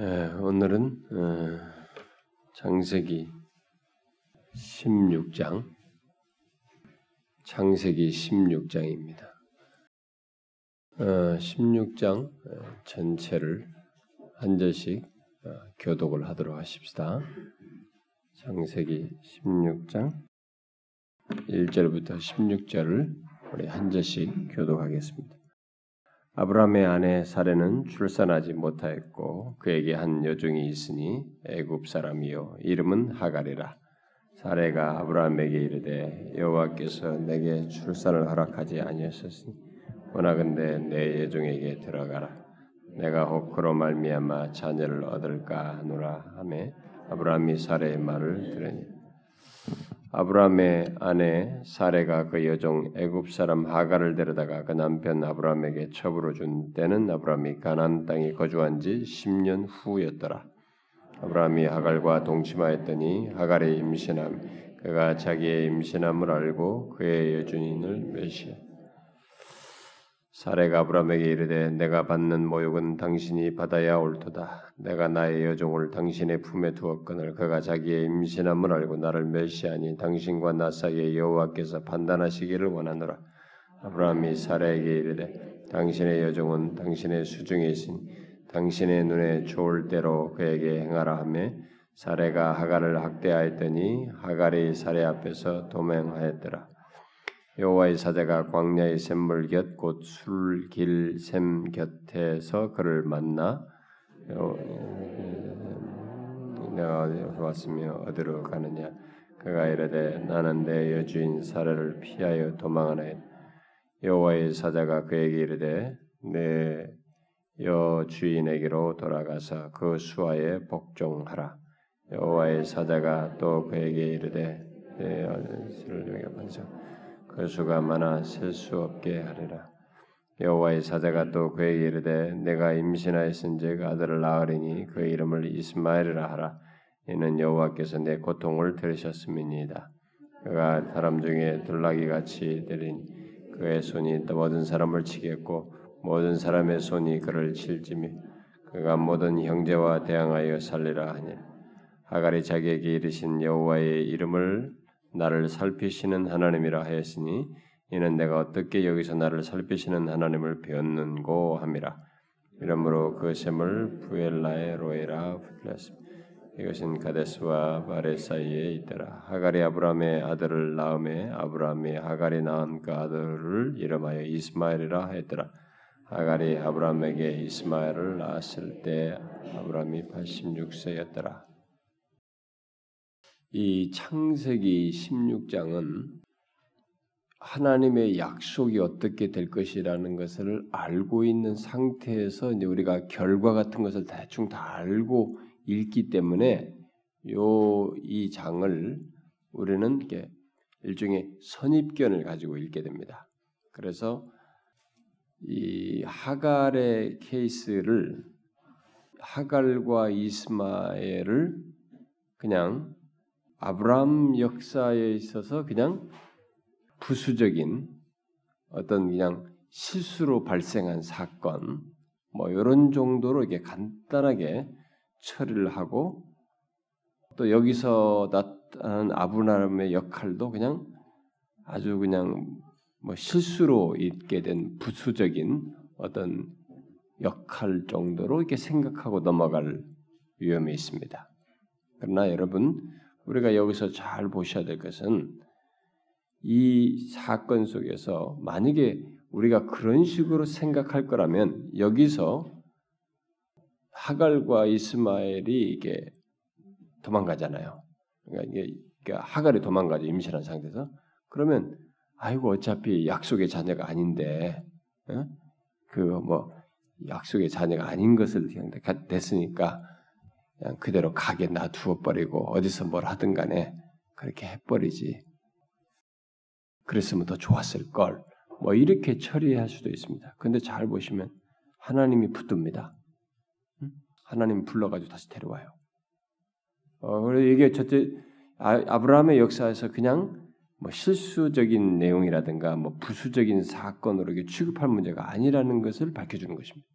예, 오늘은 어, 창세기 16장, 창세기 16장입니다. 어, 16장 전체를 한 절씩 어, 교독을 하도록 하십시다. 창세기 16장 1절부터 16절을 우리 한 절씩 교독하겠습니다. 아브라함의 아내 사레는 출산하지 못하였고 그에게 한 여종이 있으니 애굽 사람이요 이름은 하갈이라. 사레가 아브라함에게 이르되 여호와께서 내게 출산을 허락하지 아니하셨으니 원하건대 내 여종에게 들어가라. 내가 혹 그로 말미암아 자녀를 얻을까 하노라 하매 아브라함이 사레의 말을 들으니 아브라함의 아내 사레가 그 여종 애굽 사람 하갈을 데려다가 그 남편 아브라함에게 첩으로 준 때는 아브라함이 가나안 땅에 거주한 지 10년 후였더라. 아브라함이 하갈과 동침하였더니 하갈이 임신함 그가 자기의 임신함을 알고 그의 여주인을 멸시해 사레가 아브라함에게 이르되 내가 받는 모욕은 당신이 받아야 옳도다. 내가 나의 여종을 당신의 품에 두었거늘 그가 자기의 임신함을 알고 나를 멸시하니 당신과 나 사이에 여호와께서 판단하시기를 원하노라. 아브라함이 사레에게 이르되 당신의 여종은 당신의 수중에 있으니 당신의 눈에 좋을 대로 그에게 행하라 하며 사레가 하갈을 학대하였더니 하갈이 사레 앞에서 도맹하였더라. 여호와의 사자가 광야의 샘물 곁 곧 술길 샘 곁에서 그를 만나 내가 어디서 왔으며 어디로 가느냐? 그가 이르되 나는 내 여주인 사례를 피하여 도망하나이다. 여호와의 사자가 그에게 이르되 내 여주인에게로 돌아가서 그 수하에 복종하라. 여호와의 사자가 또 그에게 이르되 내 여주인을 여기 반석 그 수가 많아 셀 수 없게 하리라. 여호와의 사자가 또 그에게 이르되 내가 임신하였은즉 아들을 낳으리니 그 이름을 이스마엘이라 하라. 이는 여호와께서 내 고통을 들으셨음이니이다. 그가 사람 중에 들나귀 같이 되리니 그의 손이 모든 사람을 치겠고 모든 사람의 손이 그를 칠지며 그가 모든 형제와 대항하여 살리라 하니 하갈이 자기에게 이르신 여호와의 이름을 나를 살피시는 하나님이라 하였으니 이는 내가 어떻게 여기서 나를 살피시는 하나님을 배웠는고 함이라. 이러므로 그 셈을 부엘라의 로에라 불렀습니다. 이것은 가데스와 바레 사이에 있더라. 하갈이 아브라함의 아들을 낳음에 아브라함이 하갈이 낳은 그 아들을 이름하여 이스마엘이라 했더라. 하갈이 아브라함에게 이스마엘을 낳았을 때 아브라함이 86세였더라. 이 창세기 16장은 하나님의 약속이 어떻게 될 것이라는 것을 알고 있는 상태에서 이제 우리가 결과 같은 것을 대충 다 알고 읽기 때문에 요 이 장을 우리는 이렇게 일종의 선입견을 가지고 읽게 됩니다. 그래서 이 하갈의 케이스를 하갈과 이스마엘을 그냥 아브라함 역사에 있어서 그냥 부수적인 어떤 그냥 실수로 발생한 사건 뭐 이런 정도로 이게 간단하게 처리를 하고 또 여기서 나타난 아브라함의 역할도 그냥 아주 그냥 뭐 실수로 있게 된 부수적인 어떤 역할 정도로 이렇게 생각하고 넘어갈 위험이 있습니다. 그러나 여러분 우리가 여기서 잘 보셔야 될 것은 이 사건 속에서 만약에 우리가 그런 식으로 생각할 거라면 여기서 하갈과 이스마엘이 이게 도망가잖아요. 그러니까 이게 그러니까 하갈이 도망가죠 임신한 상태에서 그러면 아이고 어차피 약속의 자녀가 아닌데 어? 그뭐 약속의 자녀가 아닌 것을 그냥 됐으니까 그냥 그대로 가게 놔두어 버리고 어디서 뭘 하든 간에 그렇게 해버리지. 그랬으면 더 좋았을 걸. 뭐 이렇게 처리할 수도 있습니다. 근데 잘 보시면 하나님이 붙듭니다. 하나님 불러가지고 다시 데려와요. 어, 이게 첫째 아, 브라함의 역사에서 그냥 뭐 실수적인 내용이라든가 뭐 부수적인 사건으로 취급할 문제가 아니라는 것을 밝혀주는 것입니다.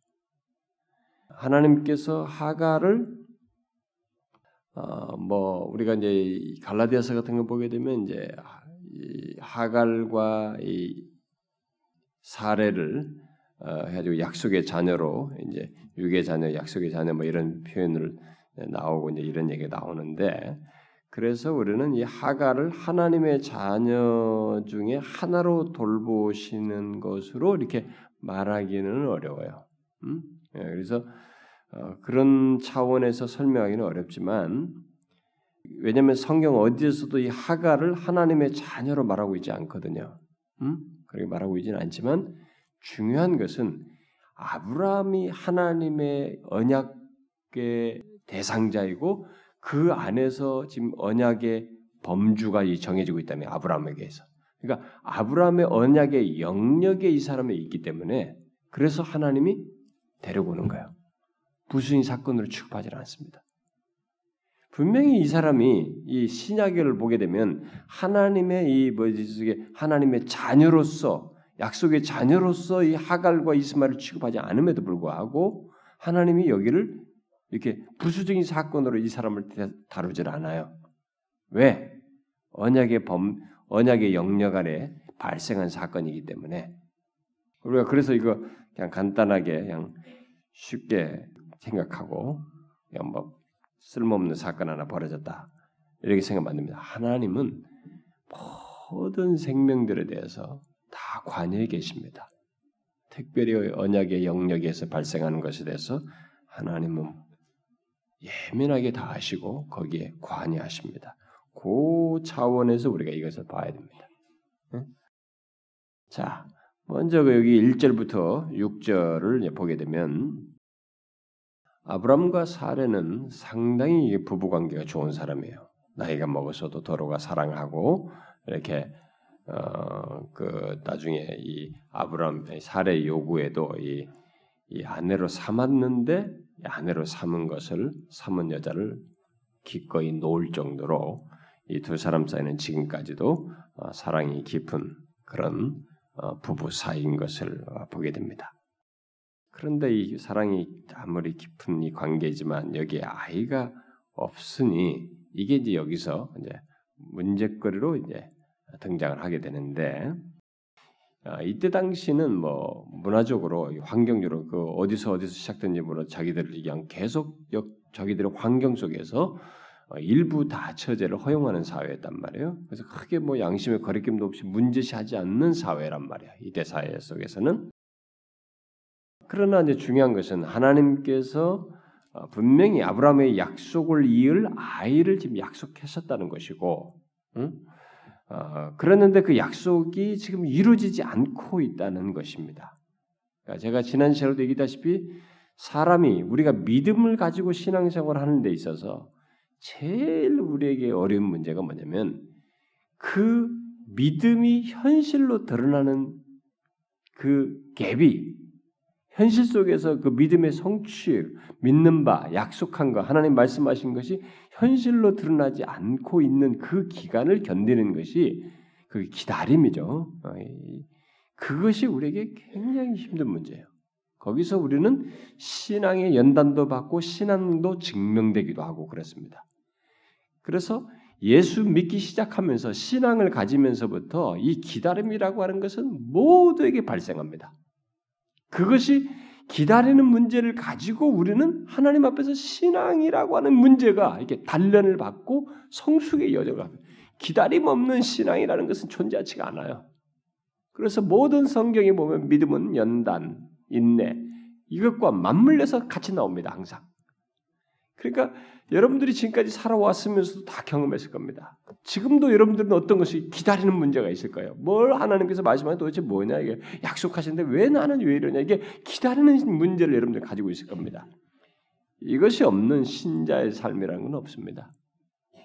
하나님께서 하가를 어, 뭐 우리가 이제 갈라디아서 같은 거 보게 되면 이제 하갈과 이 사례를 어, 해가지고 약속의 자녀로 이제 육의 자녀, 약속의 자녀 뭐 이런 표현을 나오고 이제 이런 얘기가 나오는데 그래서 우리는 이 하가를 하나님의 자녀 중에 하나로 돌보시는 것으로 이렇게 말하기는 어려워요. 음? 예, 그래서 어, 그런 차원에서 설명하기는 어렵지만 왜냐하면 성경 어디에서도 이 하가를 하나님의 자녀로 말하고 있지 않거든요. 음? 그렇게 말하고 있지는 않지만 중요한 것은 아브라함이 하나님의 언약의 대상자이고 그 안에서 지금 언약의 범주가 정해지고 있다면 아브라함에게서 그러니까 아브라함의 언약의 영역에 이 사람이 있기 때문에 그래서 하나님이 데려오는 거예요. 부수인 사건으로 취급하지 않습니다. 분명히 이 사람이 이 신약을 보게 되면 하나님의 이 뭐지 하나님의 자녀로서 약속의 자녀로서 이 하갈과 이스마를 취급하지 않음에도 불구하고 하나님이 여기를 이렇게 부수적인 사건으로 이 사람을 다루질 않아요. 왜? 언약의 범 언약의 영역 안에 발생한 사건이기 때문에 우리가 그래서 이거 그냥 간단하게 그냥 쉽게 생각하고 뭐 쓸모없는 사건 하나 벌어졌다 이렇게 안 됩니다. 하나님은 모든 생명들에 대해서 다 관여해 계십니다. 특별히 언약의 영역에서 발생하는 것에 대해서 하나님은 예민하게 다 아시고 거기에 관여하십니다. 그 차원에서 우리가 이것을 봐야 됩니다. 자, 먼저 그 여기 1절부터 6절을 보게 되면 아브람과 사례는 상당히 부부 관계가 좋은 사람이에요. 나이가 먹어서도 더러가 사랑하고 이렇게 어, 그 나중에 이 아브람 사례 요구에도 이, 이 아내로 삼았는데 아내로 삼은 것을 삼은 여자를 기꺼이 놓을 정도로 이 두 사람 사이는 지금까지도 어, 사랑이 깊은 그런 어, 부부 사이인 것을 보게 됩니다. 그런데 이 사랑이 아무리 깊은 이 관계지만 여기에 아이가 없으니 이게 이제 여기서 이제 문제거리로 이제 등장을 하게 되는데 아, 이때 당시는 뭐 문화적으로 환경적으로 그 어디서 어디서 시작된지 몰라 자기들을 그냥 계속 자기들의 환경 속에서 어, 일부 다 처제를 허용하는 사회였단 말이에요. 그래서 크게 뭐 양심의 거리낌도 없이 문제시하지 않는 사회란 말이야. 이때 사회 속에서는 그러나 이제 중요한 것은 하나님께서 어, 분명히 아브라함의 약속을 이을 아이를 지금 약속하셨다는 것이고, 응? 어, 그랬는데 그 약속이 지금 이루어지지 않고 있다는 것입니다. 그러니까 제가 지난 시간에도 얘기다시피 사람이 우리가 믿음을 가지고 신앙생활을 하는 데 있어서 제일 우리에게 어려운 문제가 뭐냐면 그 믿음이 현실로 드러나는 그 갭이 현실 속에서 그 믿음의 성취, 믿는 바, 약속한 것, 하나님 말씀하신 것이 현실로 드러나지 않고 있는 그 기간을 견디는 것이 그 기다림이죠. 어, 그것이 우리에게 굉장히 힘든 문제예요. 거기서 우리는 신앙의 연단도 받고 신앙도 증명되기도 하고 그렇습니다. 그래서 예수 믿기 시작하면서 신앙을 가지면서부터 이 기다림이라고 하는 것은 모두에게 발생합니다. 그것이 기다리는 문제를 가지고 우리는 하나님 앞에서 신앙이라고 하는 문제가 이렇게 단련을 받고 성숙의 여정을 합니다. 기다림 없는 신앙이라는 것은 존재하지가 않아요. 그래서 모든 성경에 보면 믿음은 연단, 인내 이것과 맞물려서 같이 나옵니다. 항상. 그러니까 여러분들이 지금까지 살아왔으면서도 다 경험했을 겁니다. 지금도 여러분들은 어떤 것이 기다리는 문제가 있을 거예요. 뭘 하나님께서 말씀하는 도대체 뭐냐 이게 약속하시는데 왜 나는 왜 이러냐 이게 기다리는 문제를 여러분들 가지고 있을 겁니다. 이것이 없는 신자의 삶이라는 건 없습니다.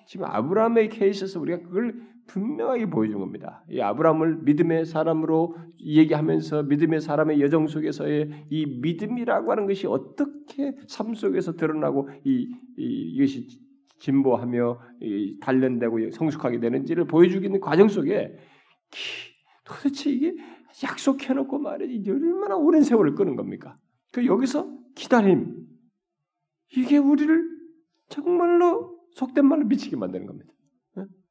지금 아브라함의 케이스에서 우리가 그걸 분명하게 보여준 겁니다. 이 아브라함을 믿음의 사람으로 얘기하면서 믿음의 사람의 여정 속에서의 이 믿음이라고 하는 것이 어떻게 삶 속에서 드러나고 이, 이 이것이 진보하며 이 단련되고 성숙하게 되는지를 보여주기는 과정 속에 도대체 이게 약속해놓고 말이지 얼마나 오랜 세월을 끄는 겁니까? 그 여기서 기다림, 이게 우리를 정말로 속된 말로 미치게 만드는 겁니다.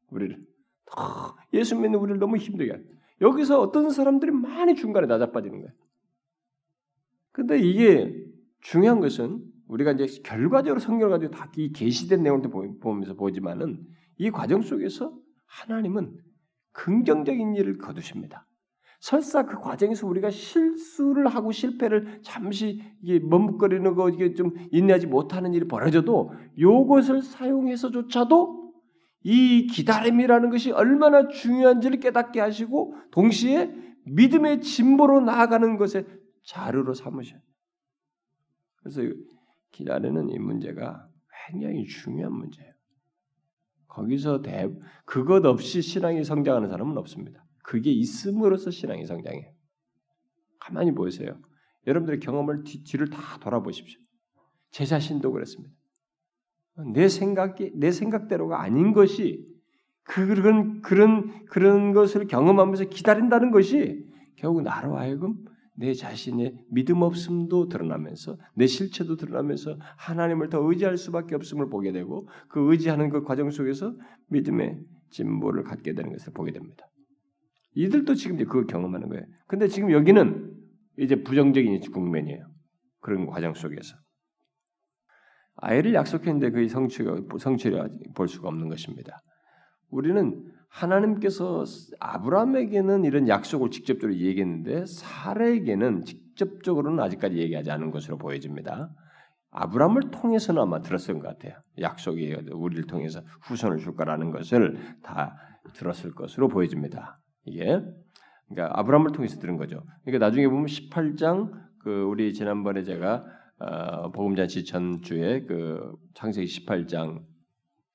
우리를 예수 믿는 우리를 너무 힘들게 하는. 여기서 어떤 사람들이 많이 중간에 낮아빠지는 거예요. 근데 이게 중요한 것은 우리가 이제 결과적으로 성경을 가지고 다이 계시된 내용을 보면서 보지만은 이 과정 속에서 하나님은 긍정적인 일을 거두십니다. 설사 그 과정에서 우리가 실수를 하고 실패를 잠시 이게 머뭇거리는 거 이게 좀 인내하지 못하는 일이 벌어져도 요것을 사용해서조차도 이 기다림이라는 것이 얼마나 중요한지를 깨닫게 하시고 동시에 믿음의 진보로 나아가는 것에 자료로 삼으셔요. 그래서 기다리는 이 문제가 굉장히 중요한 문제예요. 거기서 대, 그것 없이 신앙이 성장하는 사람은 없습니다. 그게 있음으로써 신앙이 성장해요. 가만히 보세요. 여러분들의 경험을 뒤, 뒤를 다 돌아보십시오. 제 자신도 그랬습니다. 내 생각이 내 생각대로가 아닌 것이 그런 그런 그런 것을 경험하면서 기다린다는 것이 결국 나로 하여금 내 자신의 믿음 없음도 드러나면서 내 실체도 드러나면서 하나님을 더 의지할 수밖에 없음을 보게 되고 그 의지하는 그 과정 속에서 믿음의 진보를 갖게 되는 것을 보게 됩니다. 이들도 지금 이제 그걸 경험하는 거예요. 근데 지금 여기는 이제 부정적인 국면이에요. 그런 과정 속에서. 아이를 약속했는데 그의 성취가 성취를 볼 수가 없는 것입니다. 우리는 하나님께서 아브라함에게는 이런 약속을 직접적으로 얘기했는데 사라에게는 직접적으로는 아직까지 얘기하지 않은 것으로 보여집니다. 아브라함을 통해서는 아마 들었을 것 같아요. 약속이 우리를 통해서 후손을 줄 거라는 것을 다 들었을 것으로 보여집니다. 이게 그러니까 아브라함을 통해서 들은 거죠. 그러니까 나중에 보면 18장 그 우리 지난번에 제가 어, 복음잔치 전주에 그 창세기 18장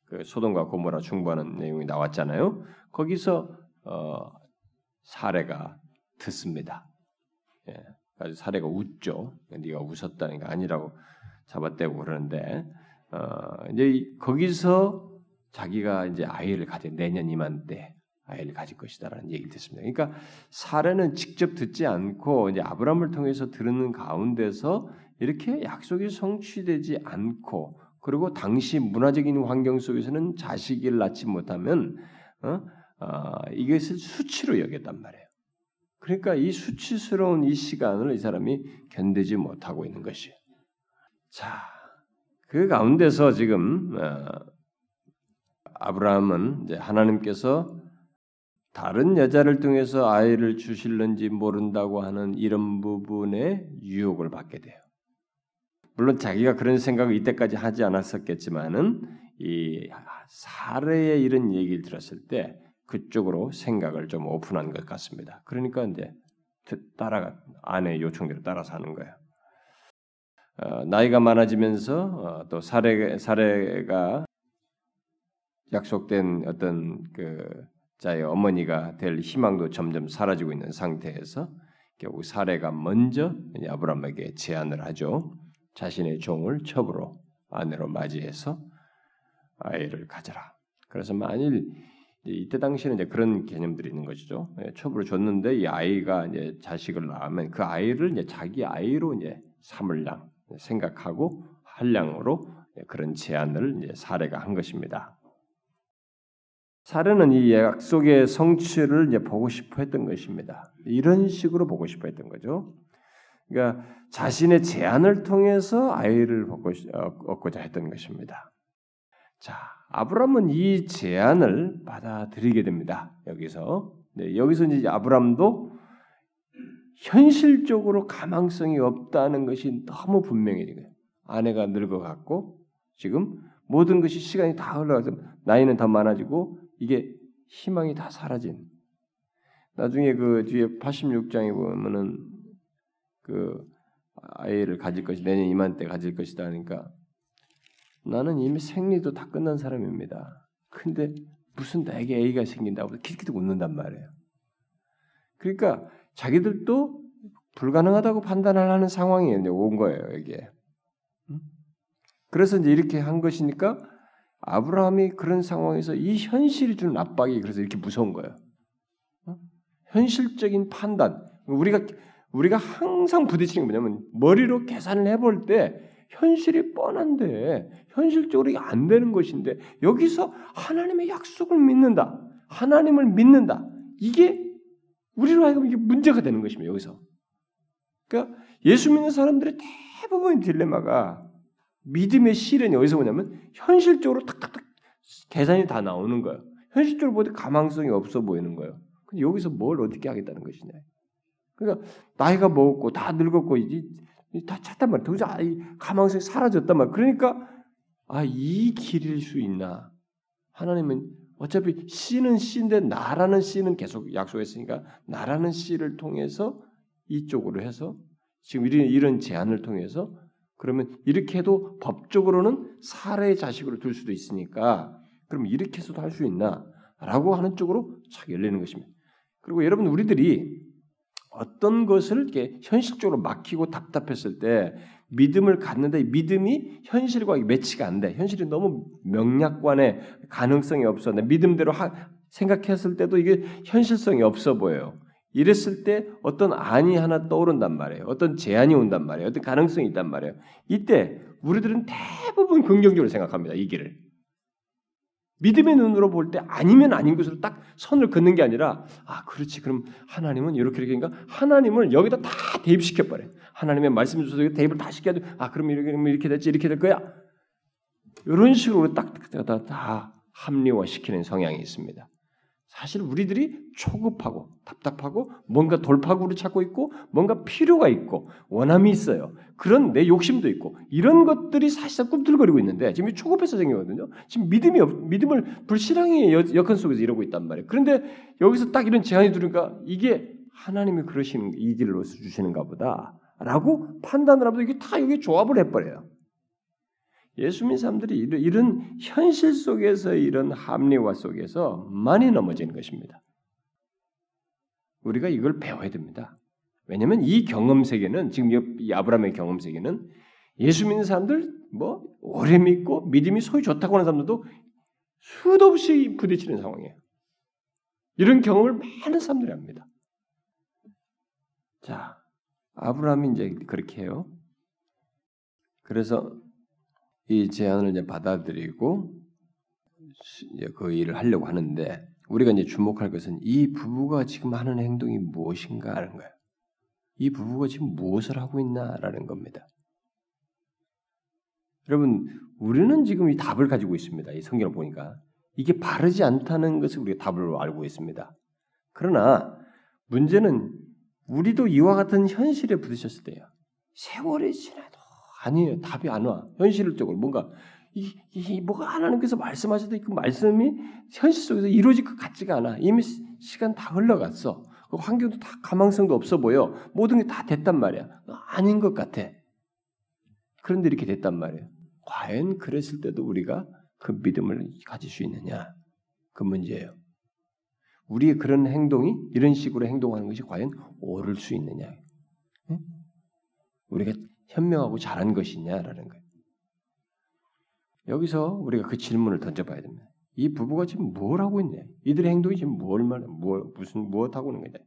그 소돔과 고모라 중보하는 내용이 나왔잖아요. 거기서 어, 사례가 듣습니다. 예, 아주 사례가 웃죠. 네가 웃었다는 게 아니라고 잡아떼고 그러는데 어, 이제 거기서 자기가 이제 아이를 가져 내년 이맘때 아이를 가질 것이다라는 얘기를 듣습니다. 그러니까 사례는 직접 듣지 않고 이제 아브라함을 통해서 들은 가운데서 이렇게 약속이 성취되지 않고 그리고 당시 문화적인 환경 속에서는 자식을 낳지 못하면 어? 어, 이것을 수치로 여겼단 말이에요. 그러니까 이 수치스러운 이 시간을 이 사람이 견디지 못하고 있는 것이에요. 자, 그 가운데서 지금 어, 아브라함은 하나님께서 다른 여자를 통해서 아이를 주실는지 모른다고 하는 이런 부분에 유혹을 받게 돼요. 물론 자기가 그런 생각을 이때까지 하지 않았었겠지만은 이 사례의 이런 얘기를 들었을 때 그쪽으로 생각을 좀 오픈한 것 같습니다. 그러니까 이제 따라가 아내 요청대로 따라서 하는 거예요. 어, 나이가 많아지면서 어, 또 사례 사례가 약속된 어떤 그 자의 어머니가 될 희망도 점점 사라지고 있는 상태에서 결국 사례가 먼저 아브라함에게 제안을 하죠. 자신의 종을 첩으로 아내로 맞이해서 아이를 가져라. 그래서 만일 이때 당시에는 이제 그런 개념들이 있는 것이죠. 예, 첩으로 줬는데 이 아이가 이제 자식을 낳으면 그 아이를 이제 자기 아이로 이제 삼을 양 생각하고 할 양으로 그런 제안을 이제 사례가 한 것입니다. 사례는 이 약속의 성취를 이제 보고 싶어 했던 것입니다. 이런 식으로 보고 싶어 했던 거죠. 그러니까 자신의 제안을 통해서 아이를 어, 얻고자 했던 것입니다. 자, 아브람은 이 제안을 받아들이게 됩니다. 여기서 네, 여기서 이제 아브람도 현실적으로 가망성이 없다는 것이 너무 거예요. 아내가 늙어갔고 지금 모든 것이 시간이 다 흘러가서 나이는 더 많아지고 이게 희망이 다 사라진. 나중에 그 뒤에 86장에 보면은 그 아이를 가질 것이 내년 이맘때 가질 것이다 하니까 나는 이미 생리도 다 끝난 사람입니다. 근데 무슨 나에게 A가 생긴다고 키키도 웃는단 말이에요. 그러니까 자기들도 불가능하다고 판단을 하는 상황이 온 거예요, 이게. 그래서 이제 이렇게 한 것이니까 아브라함이 그런 상황에서 이 현실이 주는 압박이 그래서 이렇게 무서운 거예요. 어? 현실적인 판단. 우리가 우리가 항상 부딪히는 게 뭐냐면 머리로 계산을 해볼 때 현실이 뻔한데 현실적으로 이게 안 되는 것인데 여기서 하나님의 약속을 믿는다. 하나님을 믿는다. 이게 우리로 하여금 이게 문제가 되는 것입니다. 여기서. 그러니까 예수 믿는 사람들의 대부분의 딜레마가 믿음의 실은 여기서 뭐냐면 현실적으로 탁탁탁 계산이 다 나오는 거예요. 현실적으로 보되 가망성이 없어 보이는 거예요. 근데 여기서 뭘 어떻게 하겠다는 것이냐. 그러니까 나이가 먹었고 다 늙었고 이제 다 찼단 말이야. 도저히 아, 이 가망성이 사라졌단 말이야. 그러니까 아 이 길일 수 있나? 하나님은 어차피 씨는 씨인데 나라는 씨는 계속 약속했으니까 나라는 씨를 통해서 이쪽으로 해서 지금 이런 제안을 통해서 그러면 이렇게 해도 법적으로는 살해의 자식으로 둘 수도 있으니까 그럼 이렇게 해서도 할 수 있나? 라고 하는 쪽으로 착 열리는 것입니다. 그리고 여러분 우리들이 어떤 것을 이렇게 현실적으로 막히고 답답했을 때 믿음을 갖는데 믿음이 현실과 매치가 안 돼. 현실이 너무 명약관에 가능성이 없어. 믿음대로 하, 생각했을 때도 이게 현실성이 없어 보여요. 이랬을 때 어떤 안이 하나 떠오른단 말이에요. 어떤 제안이 온단 말이에요. 어떤 가능성이 있단 말이에요. 이때 우리들은 대부분 긍정적으로 생각합니다. 이 길을. 믿음의 눈으로 볼 때 아니면 아닌 것으로 딱 선을 긋는 게 아니라 아 그렇지 그럼 하나님은 이렇게 이렇게 그러니까 하나님을 여기다 다 대입시켜 버려. 하나님의 말씀 주셔서 대입을 다 시켜도 아 그럼 이렇게 이렇게 됐지 이렇게 될 거야. 이런 식으로 딱다 다 합리화시키는 성향이 있습니다. 사실 우리들이 초급하고 답답하고 뭔가 돌파구를 찾고 있고 뭔가 필요가 있고 원함이 있어요. 그런 내 욕심도 있고 이런 것들이 사실상 꿈틀거리고 있는데 지금 초급해서 생기거든요. 지금 믿음이 없, 믿음을 불신앙의 여건 속에서 이러고 있단 말이에요. 그런데 여기서 딱 이런 제안이 들으니까 이게 하나님이 그러시는 이 길로 주시는가 보다라고 판단을 하면서 이게 다 여기 조합을 해버려요. 예수 믿는 사람들이 이런 현실 속에서 이런 합리화 속에서 많이 넘어지는 것입니다. 우리가 이걸 배워야 됩니다. 왜냐하면 이 경험 세계는 지금 이 아브라함의 경험 세계는 예수 믿는 사람들 뭐 오래 믿고 믿음이 소위 좋다고 하는 사람들도 수도 없이 부딪히는 상황이에요. 이런 경험을 많은 사람들이 합니다. 자, 아브라함이 이제 그렇게 해요. 그래서 이 제안을 이제 받아들이고 이제 그 일을 하려고 하는데 우리가 이제 주목할 것은 이 부부가 지금 하는 행동이 무엇인가 하는 거예요. 이 부부가 지금 무엇을 하고 있나라는 겁니다. 여러분, 우리는 지금 이 답을 가지고 있습니다. 이 성경을 보니까 이게 바르지 않다는 것을 우리가 답으로 알고 있습니다. 그러나 문제는 우리도 이와 같은 현실에 부딪혔을 때요. 세월이 지나도 아니에요. 답이 안 와. 현실적으로 뭔가 이, 이 뭐가 하나님께서 말씀하셔도 그 말씀이 현실 속에서 이루어질 것 같지가 않아. 이미 시간 다 흘러갔어. 그 환경도 다 가망성도 없어 보여. 모든 게 다 됐단 말이야. 아닌 것 같아. 그런데 이렇게 됐단 말이에요. 과연 그랬을 때도 우리가 그 믿음을 가질 수 있느냐? 그 문제예요. 우리의 그런 행동이 이런 식으로 행동하는 것이 과연 옳을 수 있느냐? 응? 우리가 현명하고 잘한 것이냐라는 거예요. 여기서 우리가 그 질문을 던져봐야 됩니다. 이 부부가 지금 뭘 하고 있냐? 이들의 행동이 지금 뭘 말, 뭐, 무슨 무엇 하고 있는 거냐?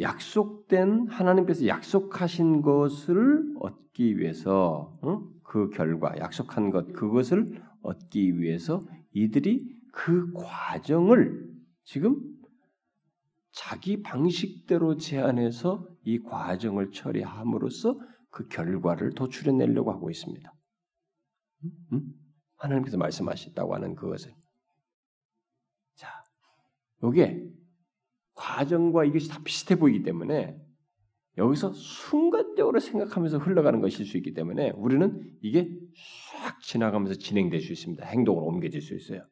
약속된 하나님께서 약속하신 것을 얻기 위해서 응? 그 결과 약속한 것 그것을 얻기 위해서 이들이 그 과정을 지금 자기 방식대로 제안해서 이 과정을 처리함으로써 그 결과를 도출해내려고 하고 있습니다. 음? 하나님께서 말씀하셨다고 하는 그것을. 자, 이게 과정과 이것이 다 비슷해 보이기 때문에 여기서 순간적으로 생각하면서 흘러가는 것일 수 있기 때문에 우리는 이게 싹 지나가면서 진행될 수 있습니다. 행동으로 옮겨질 수 있어요.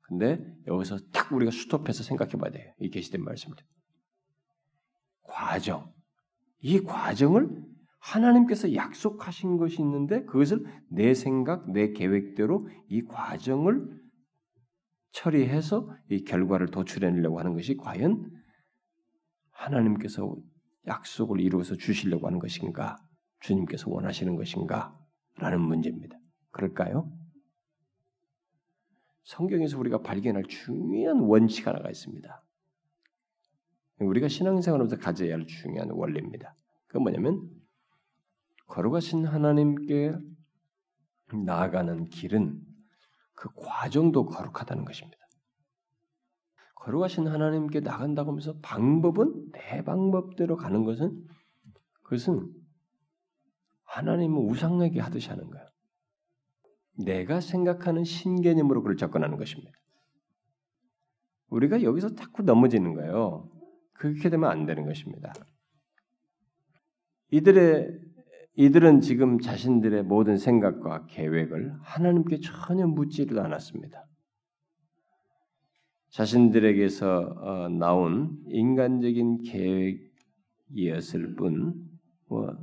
근데 여기서 딱 우리가 스톱해서 생각해 봐야 돼요. 이 계시된 말씀을. 과정. 이 과정을 하나님께서 약속하신 것이 있는데 그것을 내 생각, 내 계획대로 이 과정을 처리해서 이 결과를 도출해내려고 하는 것이 과연 하나님께서 약속을 이루어서 주시려고 하는 것인가? 주님께서 원하시는 것인가? 라는 문제입니다. 그럴까요? 성경에서 우리가 발견할 중요한 원칙 하나가 있습니다. 우리가 신앙생활하면서 가져야 할 중요한 원리입니다. 그건 뭐냐면 거룩하신 하나님께 나아가는 길은 그 과정도 거룩하다는 것입니다. 거룩하신 하나님께 나간다고 하면서 방법은 내 방법대로 가는 것은 그것은 하나님은 우상에게 하듯이 하는 거예요. 내가 생각하는 신개념으로 그걸 접근하는 것입니다. 우리가 여기서 자꾸 넘어지는 거예요. 그렇게 되면 안 되는 것입니다. 이들의 이들은 지금 자신들의 모든 생각과 계획을 하나님께 전혀 묻지도 않았습니다. 자신들에게서 어, 나온 인간적인 계획이었을 뿐, 뭐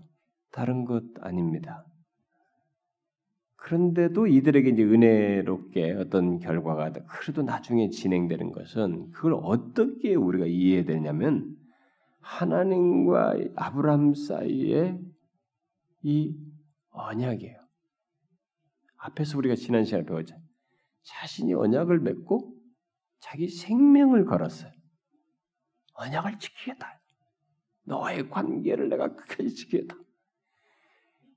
다른 것 아닙니다. 그런데도 이들에게 이제 은혜롭게 어떤 결과가 그래도 나중에 진행되는 것은 그걸 어떻게 우리가 이해해야 되냐면 하나님과 아브라함 사이에 이 언약이에요. 앞에서 우리가 지난 시간에 배웠죠. 자신이 언약을 맺고 자기 생명을 걸었어요. 언약을 지키겠다. 너의 관계를 내가 끝까지 지키겠다.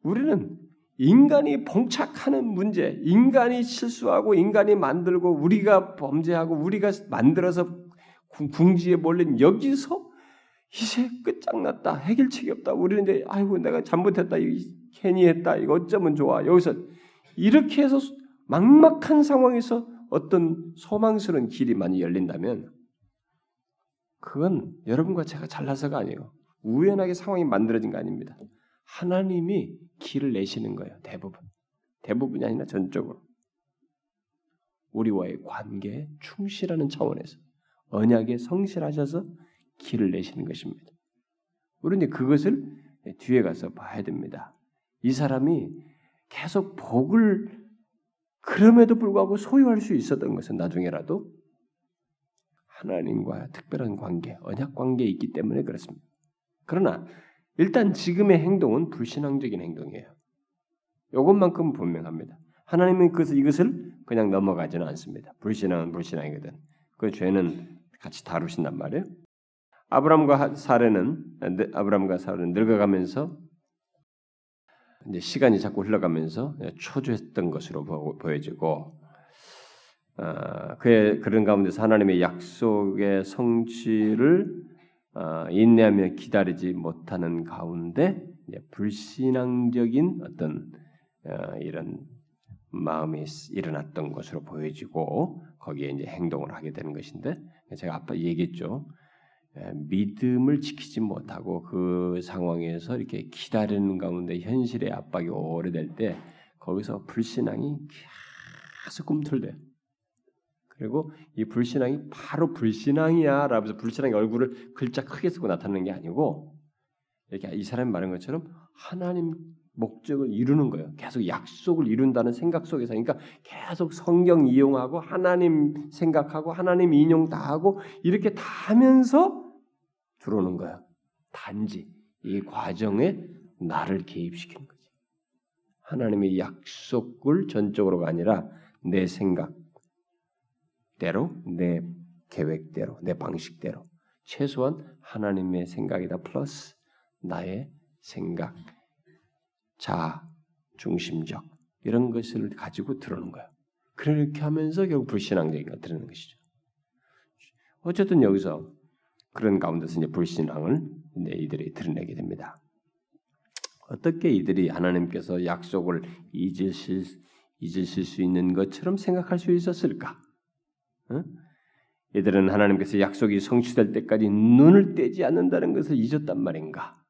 우리는 인간이 봉착하는 문제, 인간이 실수하고 인간이 만들고 우리가 범죄하고 우리가 만들어서 궁지에 몰린 여기서 이제 끝장났다. 해결책이 없다. 우리는 이제 아이고 내가 잘못했다. 괜히 했다. 이거 어쩌면 좋아. 여기서 이렇게 해서 막막한 상황에서 어떤 소망스러운 길이 많이 열린다면 그건 여러분과 제가 잘나서가 아니에요. 우연하게 상황이 만들어진 거 아닙니다. 하나님이 길을 내시는 거예요. 대부분. 대부분이 아니라 전적으로. 우리와의 관계에 충실하는 차원에서 언약에 성실하셔서 길을 내시는 것입니다. 우리는 그것을 뒤에 가서 봐야 됩니다. 이 사람이 계속 복을 그럼에도 불구하고 소유할 수 있었던 것은 나중에라도 하나님과 특별한 관계, 언약 관계에 있기 때문에 그렇습니다. 그러나 일단 지금의 행동은 불신앙적인 행동이에요. 이것만큼 분명합니다. 하나님은 그것을 이것을 그냥 넘어가지는 않습니다. 불신앙은 불신앙이거든. 그 죄는 같이 다루신단 말이에요. 아브람과 사례는 아브람과 사례는 늙어가면서 이제 시간이 자꾸 흘러가면서 초조했던 것으로 보여지고 어, 그의 그런 가운데서 하나님의 약속의 성취를 어, 인내하며 기다리지 못하는 가운데 불신앙적인 어떤 어, 이런 마음이 일어났던 것으로 보여지고 거기에 이제 행동을 하게 되는 것인데 제가 아까 얘기했죠. 예, 믿음을 지키지 못하고 그 상황에서 이렇게 기다리는 가운데 현실의 압박이 오래될 때 거기서 불신앙이 계속 꿈틀대. 그리고 이 불신앙이 바로 불신앙이야 라면서 불신앙의 얼굴을 글자 크게 쓰고 나타나는 게 아니고 이렇게 이 사람이 말한 것처럼 하나님 목적을 이루는 거예요. 계속 약속을 이룬다는 생각 속에서 그러니까 계속 성경 이용하고 하나님 생각하고 하나님 인용 다 하고 이렇게 다 하면서 들어오는 거예요. 단지 이 과정에 나를 개입시키는 거지. 하나님의 약속을 전적으로가 아니라 내 생각 대로, 내 계획대로, 내 방식대로 최소한 하나님의 생각이다 플러스 나의 생각, 자 중심적 이런 것을 가지고 들어오는 거예요. 그렇게 하면서 결국 불신앙적인 걸 드러내는 것이죠. 어쨌든 여기서 그런 가운데서 이제 불신앙을 이제 이들이 드러내게 됩니다. 어떻게 이들이 하나님께서 약속을 잊으실 잊으실 수 있는 것처럼 생각할 수 있었을까? 어? 이들은 하나님께서 약속이 성취될 때까지 눈을 떼지 않는다는 것을 잊었단 말인가?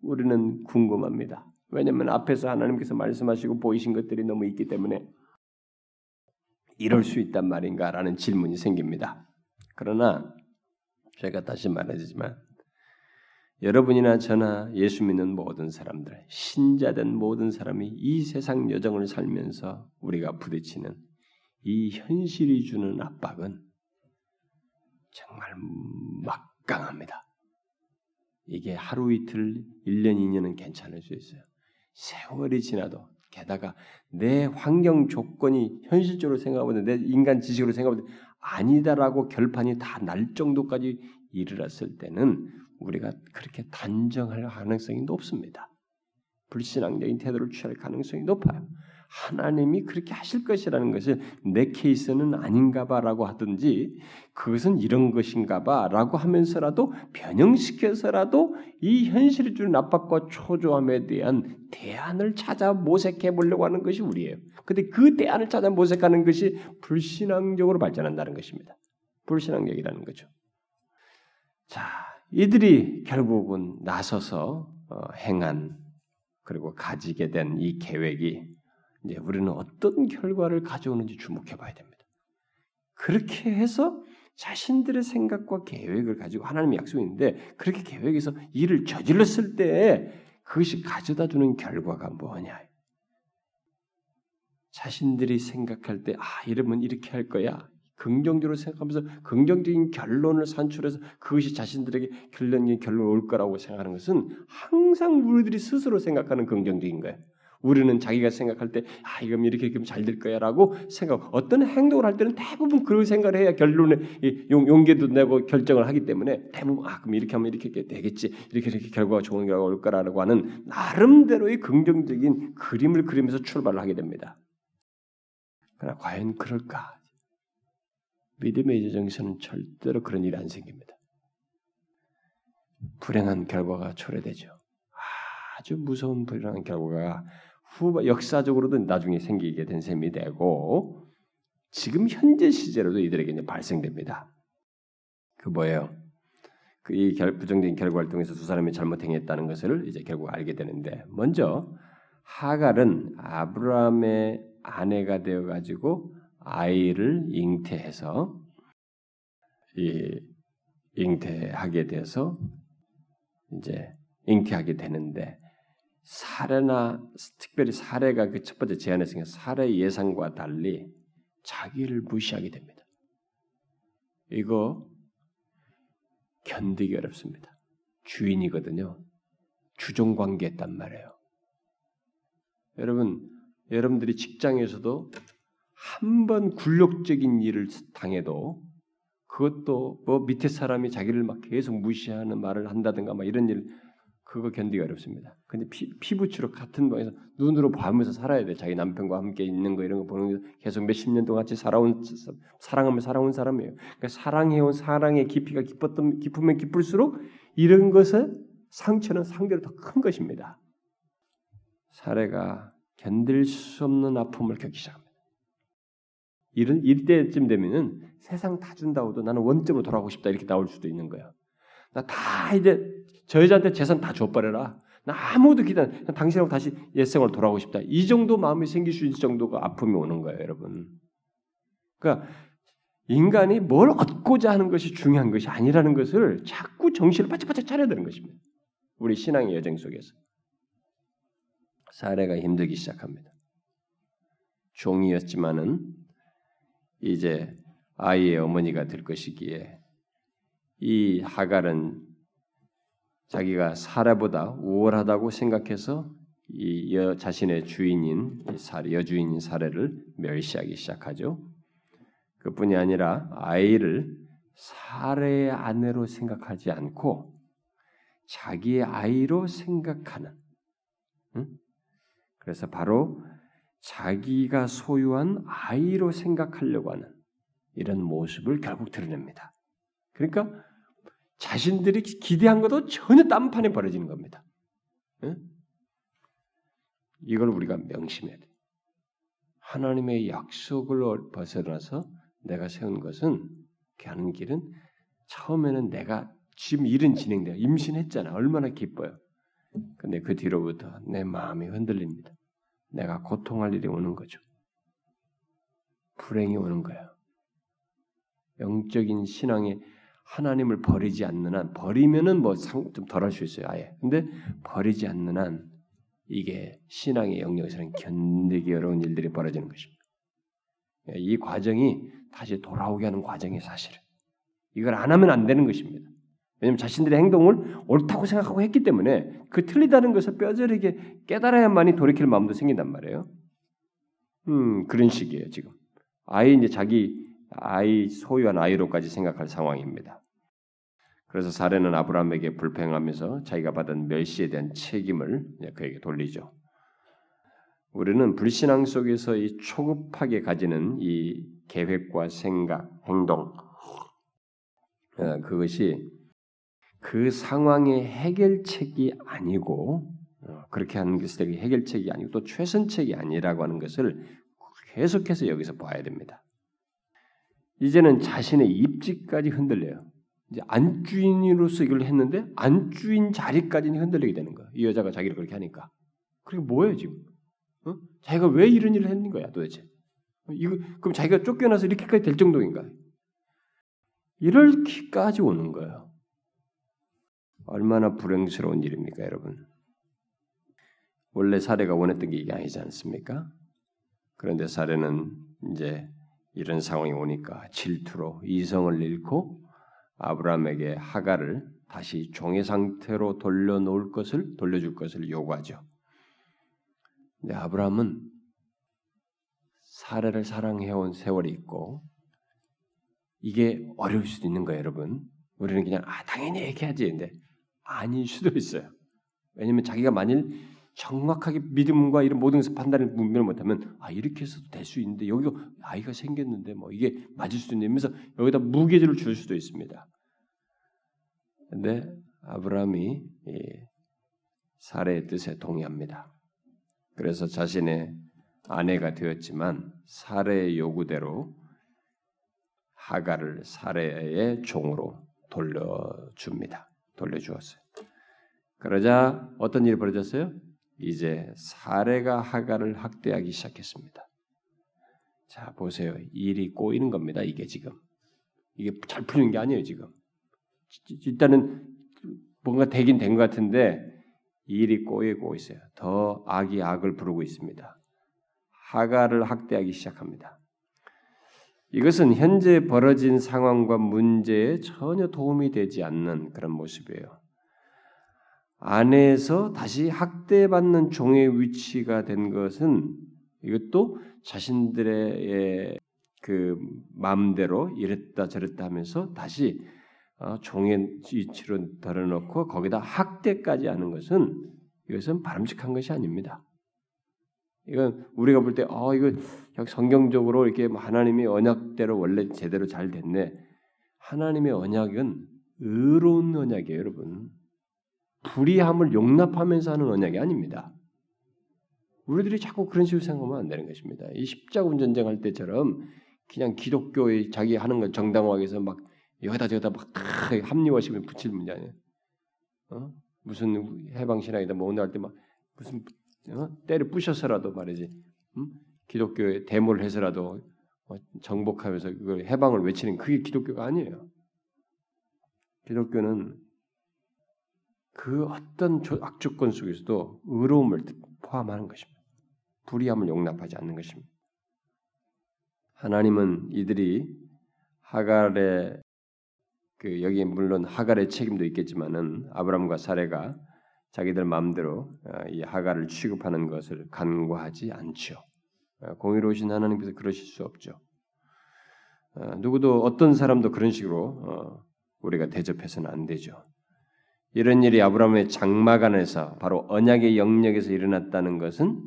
우리는 궁금합니다. 왜냐하면 앞에서 하나님께서 말씀하시고 보이신 것들이 너무 있기 때문에 이럴 수 있단 말인가라는 질문이 생깁니다. 그러나 제가 다시 말하지만 여러분이나 저나 예수 믿는 모든 사람들, 신자된 모든 사람이 이 세상 여정을 살면서 우리가 부딪히는 이 현실이 주는 압박은 정말 막강합니다. 이게 하루 이틀, 1년, 2년은 괜찮을 수 있어요. 세월이 지나도 게다가 내 환경 조건이 현실적으로 생각하면 내 인간 지식으로 생각하면 아니다라고 결판이 다 날 정도까지 이르렀을 때는 우리가 그렇게 단정할 가능성이 높습니다. 불신앙적인 태도를 취할 가능성이 높아요. 하나님이 그렇게 하실 것이라는 것을 내 케이스는 아닌가 봐라고 하든지 그것은 이런 것인가 봐라고 하면서라도 변형시켜서라도 이 현실을 주는 압박과 초조함에 대한 대안을 찾아 모색해 보려고 하는 것이 우리예요. 근데 그 대안을 찾아 모색하는 것이 불신앙적으로 발전한다는 것입니다. 불신앙적이라는 거죠. 자, 이들이 결국은 나서서 어, 행한 그리고 가지게 된 이 계획이 이제 우리는 어떤 결과를 가져오는지 주목해 봐야 됩니다. 그렇게 해서 자신들의 생각과 계획을 가지고 하나님의 약속이 있는데 그렇게 계획에서 일을 저질렀을 때 그것이 가져다 주는 결과가 뭐냐? 자신들이 생각할 때, 아, 이러면 이렇게 할 거야. 긍정적으로 생각하면서 긍정적인 결론을 산출해서 그것이 자신들에게 결론이 결론 올 거라고 생각하는 것은 항상 우리들이 스스로 생각하는 긍정적인 거예요. 우리는 자기가 생각할 때, 아, 이거 이렇게 이렇게 잘될 거야 라고 생각, 어떤 행동을 할 때는 대부분 그런 생각을 해야 결론에 용기도 내고 결정을 하기 때문에 대부분, 아, 그럼 이렇게 하면 이렇게 되겠지. 이렇게 이렇게 결과가 좋은 결과가 올 거라고 하는 나름대로의 긍정적인 그림을 그리면서 출발을 하게 됩니다. 그러나 과연 그럴까? 믿음의 여정에서는 절대로 그런 일이 안 생깁니다. 불행한 결과가 초래되죠. 아주 무서운 불행한 결과가 후 역사적으로도 나중에 생기게 된 셈이 되고 지금 현재 시제로도 이들에게 이제 발생됩니다. 그 뭐예요? 그 이 부정적인 결과를 통해서 두 사람이 잘못 행했다는 것을 이제 결국 알게 되는데 먼저 하갈은 아브라함의 아내가 되어 가지고 아이를 잉태해서 이 잉태하게 돼서 이제 잉태하게 되는데 사례나 특별히 사례가 그 첫 번째 제안했으니까 사례 예상과 달리 자기를 무시하게 됩니다. 이거 견디기 어렵습니다. 주인이거든요. 주종 관계했단 말이에요. 여러분, 여러분들이 직장에서도 한 번 굴욕적인 일을 당해도 그것도 뭐 밑에 사람이 자기를 막 계속 무시하는 말을 한다든가 막 이런 일 그거 견디기 어렵습니다. 근데 피, 피부치로 같은 방에서 눈으로 보면서 살아야 돼. 자기 남편과 함께 있는 거 이런 거 보는 게 계속 몇십 년 동안 같이 살아온 사랑하며 살아온 사람이에요. 그러니까 사랑해온 사랑의 깊이가 깊었던 깊으면 깊을수록 이런 것의 상처는 상대로 더 큰 것입니다. 사례가 견딜 수 없는 아픔을 겪기 시작합니다. 이런 이때쯤 되면은 세상 다 준다고도 나는 원점으로 돌아가고 싶다 이렇게 나올 수도 있는 거예요. 나 다 이제 저 여자한테 재산 다 줘버려라. 나 아무도 기단 당신하고 다시 옛생활 돌아가고 싶다. 이 정도 마음이 생길 수 있을 정도가 아픔이 오는 거예요, 여러분. 그러니까 인간이 뭘 얻고자 하는 것이 중요한 것이 아니라는 것을 자꾸 정신을 바짝바짝 차려야 되는 것입니다. 우리 신앙의 여정 속에서 사례가 힘들기 시작합니다. 종이었지만은 이제 아이의 어머니가 될 것이기에 이 하갈은 자기가 사례보다 우월하다고 생각해서 이 여, 자신의 주인인 사례, 여주인인 사례를 멸시하기 시작하죠. 그뿐이 아니라 아이를 사례의 아내로 생각하지 않고 자기의 아이로 생각하는. 응? 그래서 바로 자기가 소유한 아이로 생각하려고 하는 이런 모습을 결국 드러냅니다. 그러니까 자신들이 기대한 것도 전혀 딴판에 벌어지는 겁니다. 응? 이걸 우리가 명심해야 돼. 하나님의 약속을 벗어나서 내가 세운 것은 가는 길은 처음에는 내가 지금 일은 진행돼요. 임신했잖아. 얼마나 기뻐요. 근데 그 뒤로부터 내 마음이 흔들립니다. 내가 고통할 일이 오는 거죠. 불행이 오는 거예요. 영적인 신앙에 하나님을 버리지 않는 한 버리면은 뭐좀 덜할 수 있어요 아예. 근데 버리지 않는 한 이게 신앙의 영역에서는 견디기 어려운 일들이 벌어지는 것입니다. 이 과정이 다시 돌아오게 하는 과정이 사실 이걸 안 하면 안 되는 것입니다. 왜냐하면 자신들의 행동을 옳다고 생각하고 했기 때문에 그 틀리다는 것을 뼈저리게 깨달아야만이 돌이킬 마음도 생긴단 말이에요. 음 그런 식이에요 지금. 아예 이제 자기 아이 소유한 아이로까지 생각할 상황입니다. 그래서 사례는 아브라함에게 불평하면서 자기가 받은 멸시에 대한 책임을 그에게 돌리죠. 우리는 불신앙 속에서 이 초급하게 가지는 이 계획과 생각, 행동 어, 그것이 그 상황의 해결책이 아니고 어, 그렇게 하는 것이 해결책이 아니고 또 최선책이 아니라고 하는 것을 계속해서 여기서 봐야 됩니다. 이제는 자신의 입지까지 흔들려요. 이제 안주인으로서 이걸 했는데 안주인 자리까지는 흔들리게 되는 거예요. 이 여자가 자기를 그렇게 하니까. 그게 뭐예요 지금? 어? 자기가 왜 이런 일을 했는 거야 도대체? 어, 이거 그럼 자기가 쫓겨나서 이렇게까지 될 정도인가? 이럴기까지 오는 거예요. 얼마나 불행스러운 일입니까, 여러분? 원래 사례가 원했던 게 이게 아니지 않습니까? 그런데 사례는 이제 이런 상황이 오니까 질투로 이성을 잃고 아브라함에게 하가를 다시 종의 상태로 돌려놓을 것을 돌려줄 것을 요구하죠. 근데 아브라함은 사례를 사랑해온 세월이 있고 이게 어려울 수도 있는 거예요, 여러분. 우리는 그냥 아 당연히 얘기하지, 근데 아닐 수도 있어요. 왜냐하면 자기가 만일 정확하게 믿음과 이런 모든 것을 판단을 분별을 못하면 아 이렇게 해서도 될 수 있는데 여기가 아이가 생겼는데 뭐 이게 맞을 수도 있면서 여기다 무게를 줄 수도 있습니다. 근데 아브라함이 사례의 뜻에 동의합니다. 그래서 자신의 아내가 되었지만 사례의 요구대로 하가를 사례의 종으로 돌려줍니다. 돌려주었어요. 그러자 어떤 일이 벌어졌어요? 이제 사례가 하가를 학대하기 시작했습니다. 자 보세요. 일이 꼬이는 겁니다. 이게 지금 이게 잘 풀리는 게 아니에요. 지금 일단은 뭔가 되긴 된 것 같은데 일이 꼬이고 있어요. 더 악이 악을 부르고 있습니다. 하가를 학대하기 시작합니다. 이것은 현재 벌어진 상황과 문제에 전혀 도움이 되지 않는 그런 모습이에요. 아내에서 다시 학대받는 종의 위치가 된 것은 이것도 자신들의 그 마음대로 이랬다 저랬다 하면서 다시 어, 종의 위치로 덜어놓고 거기다 학대까지 하는 것은 이것은 바람직한 것이 아닙니다. 이건 우리가 볼 때, 어, 이거 성경적으로 이렇게 하나님의 언약대로 원래 제대로 잘 됐네. 하나님의 언약은 의로운 언약이에요, 여러분. 불의함을 용납하면서 하는 언약이 아닙니다. 우리들이 자꾸 그런 식으로 생각하면 안 되는 것입니다. 이 십자군 전쟁할 때처럼 그냥 기독교의 자기 하는 걸 정당화하기 위해서 막 여기다 저기다 막 합리화시키면 붙일 문제 아니에요. 어? 무슨 해방신학이다 뭐 오늘 할 때 막 무슨 어? 때를 부셔서라도 말이지 음? 기독교에 데모를 해서라도 어, 정복하면서 그걸 해방을 외치는 그게 기독교가 아니에요. 기독교는 그 어떤 악조건 속에서도 의로움을 포함하는 것입니다. 불의함을 용납하지 않는 것입니다. 하나님은 이들이 하갈의 그 여기 물론 하갈의 책임도 있겠지만은 아브람과 사례가 자기들 마음대로 어, 이 하갈을 취급하는 것을 간과하지 않죠. 어, 공의로우신 하나님께서 그러실 수 없죠. 어, 누구도 어떤 사람도 그런 식으로 우리가 대접해서는 안 되죠. 이런 일이 아브라함의 장막 안에서 바로 언약의 영역에서 일어났다는 것은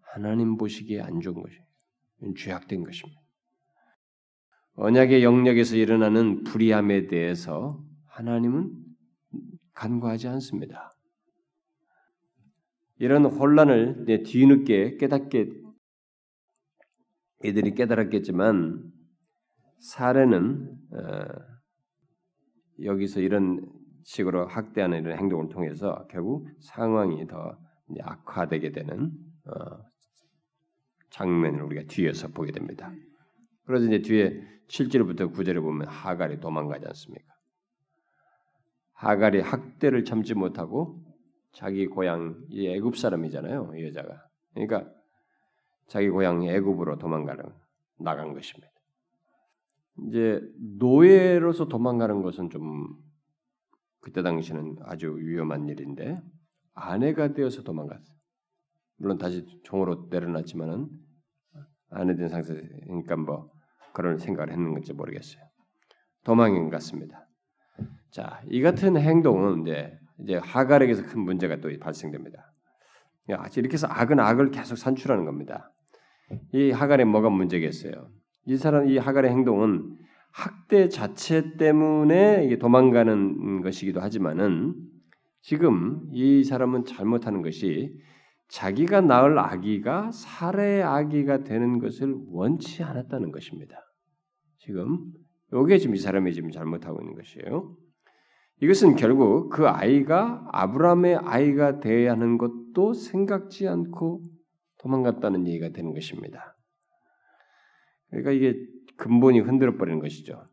하나님 보시기에 안 좋은 것이에요. 죄악된 것입니다. 언약의 영역에서 일어나는 불의함에 대해서 하나님은 간과하지 않습니다. 이런 혼란을 뒤늦게 깨닫게 이들이 깨달았겠지만 사례는 어, 여기서 이런 식으로 학대하는 이런 행동을 통해서 결국 상황이 더 악화되게 되는 어, 장면을 우리가 뒤에서 보게 됩니다. 그래서 이제 뒤에 7절부터 9절에 보면 하갈이 도망가지 않습니까? 하갈이 학대를 참지 못하고 자기 고향 이 애굽 사람이잖아요, 이 여자가. 그러니까 자기 고향 애굽으로 도망가는 나간 것입니다. 이제 노예로서 도망가는 것은 좀 그때 당시는 아주 위험한 일인데 아내가 되어서 도망갔어요. 물론 다시 종으로 내려놨지만은 아내 된 상태니까 뭐 그런 생각을 했는 건지 모르겠어요. 도망인 같습니다. 자, 이 같은 행동은 이제 이제 하갈에게서 큰 문제가 또 발생됩니다. 이렇게 해서 악은 악을 계속 산출하는 겁니다. 이 하갈에 뭐가 문제겠어요? 이 사람 이 하갈의 행동은 학대 자체 때문에 도망가는 것이기도 하지만은 지금 이 사람은 잘못하는 것이 자기가 낳을 아기가 살해 아기가 되는 것을 원치 않았다는 것입니다. 지금 요게 지금 이 사람이 지금 잘못하고 있는 것이에요. 이것은 결국 그 아이가 아브라함의 아이가 되어야 하는 것도 생각지 않고 도망갔다는 얘기가 되는 것입니다. 그러니까 이게 근본이 흔들어 버리는 것이죠.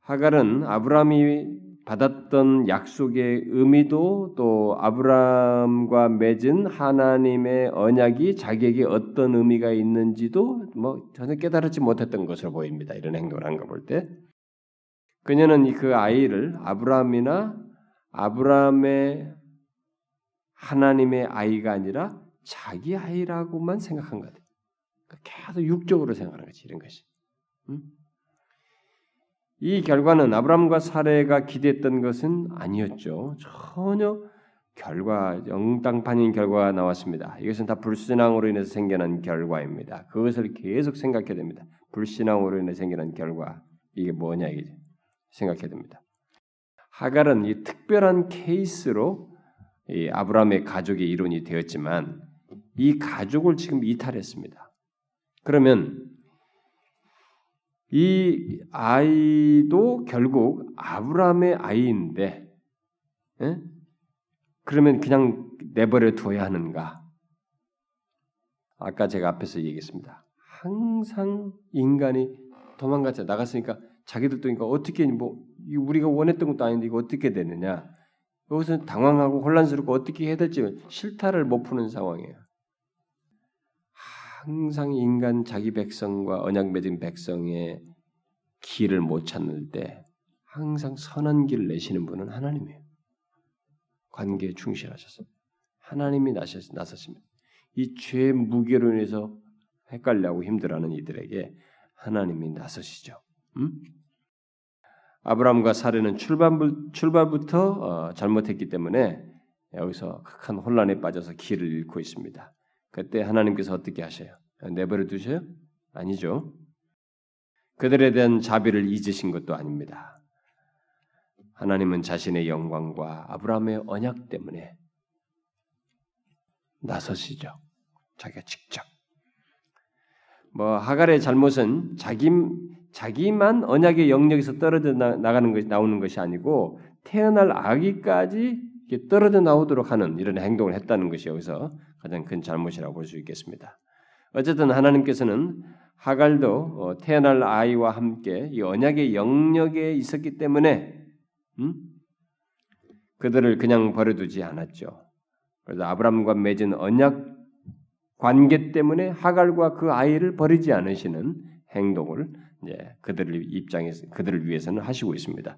하갈은 아브라함이 받았던 약속의 의미도 또 아브라함과 맺은 하나님의 언약이 자기에게 어떤 의미가 있는지도 뭐 전혀 깨달지 못했던 것으로 보입니다. 이런 행동을 한 거 볼 때. 그녀는 그 아이를 아브라함이나 아브라함의 하나님의 아이가 아니라 자기 아이라고만 생각한 것 같아요. 그러니까 계속 육적으로 생각하는 거지 이런 것이. 음? 이 결과는 아브라함과 사례가 기대했던 것은 아니었죠. 전혀 결과 영당판인 결과가 나왔습니다. 이것은 다 불신앙으로 인해서 생겨난 결과입니다. 그것을 계속 생각해야 됩니다. 불신앙으로 인해 생겨난 결과 이게 뭐냐 이게 생각해야 됩니다. 하갈은 이 특별한 케이스로 이 아브라함의 가족의 이론이 되었지만 이 가족을 지금 이탈했습니다. 그러면 이 아이도 결국 아브라함의 아이인데, 에? 그러면 그냥 내버려 둬야 하는가? 아까 제가 앞에서 얘기했습니다. 항상 인간이 도망갔자 나갔으니까 자기들도 그러니까 어떻게 뭐 우리가 원했던 것도 아닌데 이거 어떻게 되느냐? 여기서 당황하고 혼란스럽고 어떻게 해야 될지 실타를 못 푸는 상황이에요. 항상 인간 자기 백성과 언약 맺은 백성의 길을 못 찾는 때 항상 선한 길을 내시는 분은 하나님이에요. 관계에 충실하셔서 하나님이 나섰습니다. 이죄 무게로 인해서 헷갈려하고 힘들어하는 이들에게 하나님이 나서시죠. 음? 아브라함과 사례는 출발부, 출발부터 어, 잘못했기 때문에 여기서 큰 혼란에 빠져서 길을 잃고 있습니다. 그때 하나님께서 어떻게 하셔요? 내버려 두셔요? 아니죠. 그들에 대한 자비를 잊으신 것도 아닙니다. 하나님은 자신의 영광과 아브라함의 언약 때문에 나서시죠. 자기가 직접. 뭐 하갈의 잘못은 자기 자기만 언약의 영역에서 떨어져 나 가는 것이 나오는 것이 아니고 태어날 아기까지 떨어져 나오도록 하는 이런 행동을 했다는 것이 여기서 가장 큰 잘못이라고 볼 수 있겠습니다. 어쨌든 하나님께서는 하갈도 어, 태어날 아이와 함께 이 언약의 영역에 있었기 때문에 음? 그들을 그냥 버려두지 않았죠. 그래서 아브라함과 맺은 언약 관계 때문에 하갈과 그 아이를 버리지 않으시는 행동을 이제 그들을 입장에서 그들을 위해서는 하시고 있습니다.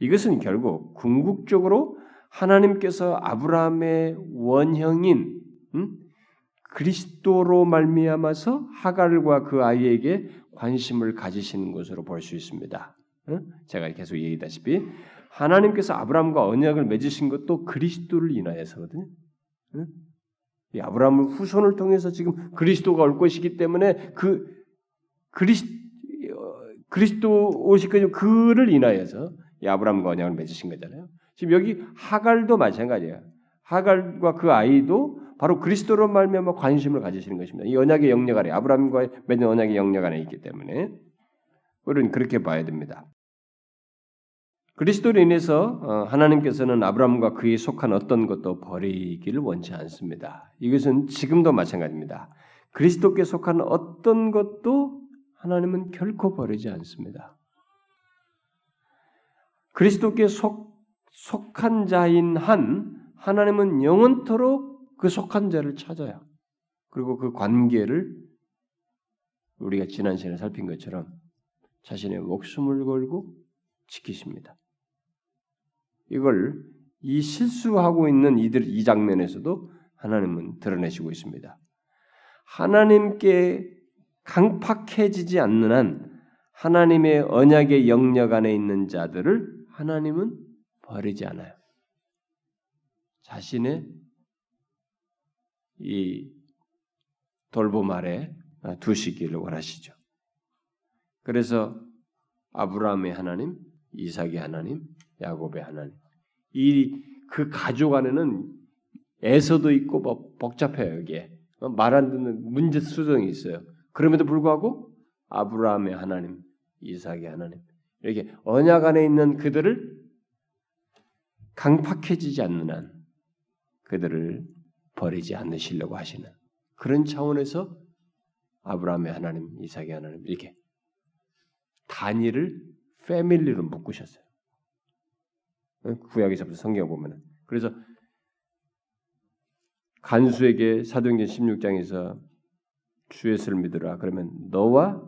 이것은 결국 궁극적으로 하나님께서 아브라함의 원형인 음? 그리스도로 말미암아서 하갈과 그 아이에게 관심을 가지시는 것으로 볼 수 있습니다. 제가 계속 얘기다시피 하나님께서 아브라함과 언약을 맺으신 것도 그리스도를 인하여서거든요. 이 아브라함을 후손을 통해서 지금 그리스도가 올 것이기 때문에 그 그리스 그리스도 오실 거죠. 그를 인하여서 이 아브라함과 언약을 맺으신 거잖아요. 지금 여기 하갈도 마찬가지예요. 하갈과 그 아이도 바로 그리스도로 말미암아 관심을 가지시는 것입니다. 이 언약의 영역 안에 아브라함과 맺은 언약의 영역 안에 있기 때문에 우리는 그렇게 봐야 됩니다. 그리스도로 인해서 어, 하나님께서는 아브라함과 그에 속한 어떤 것도 버리기를 원치 않습니다. 이것은 지금도 마찬가지입니다. 그리스도께 속한 어떤 것도 하나님은 결코 버리지 않습니다. 그리스도께 속, 속한 자인 한 하나님은 영원토록 그 속한 자를 찾아요. 그리고 그 관계를 우리가 지난 시간에 살핀 것처럼 자신의 목숨을 걸고 지키십니다. 이걸 이 실수하고 있는 이들 이 장면에서도 하나님은 드러내시고 있습니다. 하나님께 강팍해지지 않는 한 하나님의 언약의 영역 안에 있는 자들을 하나님은 버리지 않아요. 자신의 이 돌봄 아래 두시기를 원하시죠. 그래서 아브라함의 하나님, 이삭의 하나님, 야곱의 하나님. 이 그 가족 안에는 에서도 있고 뭐 복잡해요 여기에 말 안 듣는 문제 수정이 있어요. 그럼에도 불구하고 아브라함의 하나님, 이삭의 하나님 이렇게 언약 안에 있는 그들을 강팍해지지 않는 한 그들을 버리지 않으시려고 하시는 그런 차원에서 아브라함의 하나님, 이삭의 하나님 이렇게 단위를 패밀리로 묶으셨어요. 구약에서부터 성경 보면은 그래서 간수에게 사도행전 16장에서 주 예수를 믿으라 그러면 너와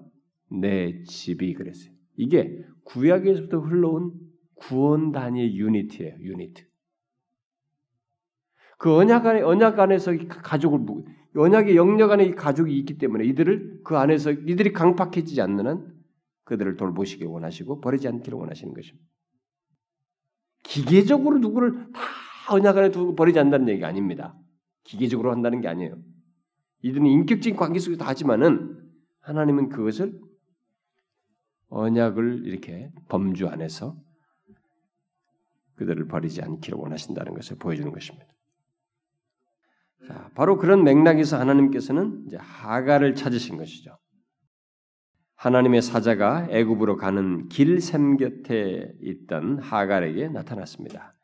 내 집이 그랬어요. 이게 구약에서부터 흘러온 구원 단위의 유니트예요. 유니트. 그 언약 안에 언약 안에서 가족을 언약의 영역 안에 이 가족이 있기 때문에 이들을 그 안에서 이들이 강팍해지지 않는 한 그들을 돌보시기 원하시고 버리지 않기를 원하시는 것입니다. 기계적으로 누구를 다 언약 안에 두고 버리지 않는다는 얘기가 아닙니다. 기계적으로 한다는 게 아니에요. 이들은 인격적인 관계 속에서 하지만은 하나님은 그것을 언약을 이렇게 범주 안에서 그들을 버리지 않기를 원하신다는 것을 보여주는 것입니다. 자, 바로 그런 맥락에서 하나님께서는 이제 하가를 찾으신 것이죠. 하나님의 사자가 애굽으로 가는 길샘 곁에 있던 하갈에게 나타났습니다.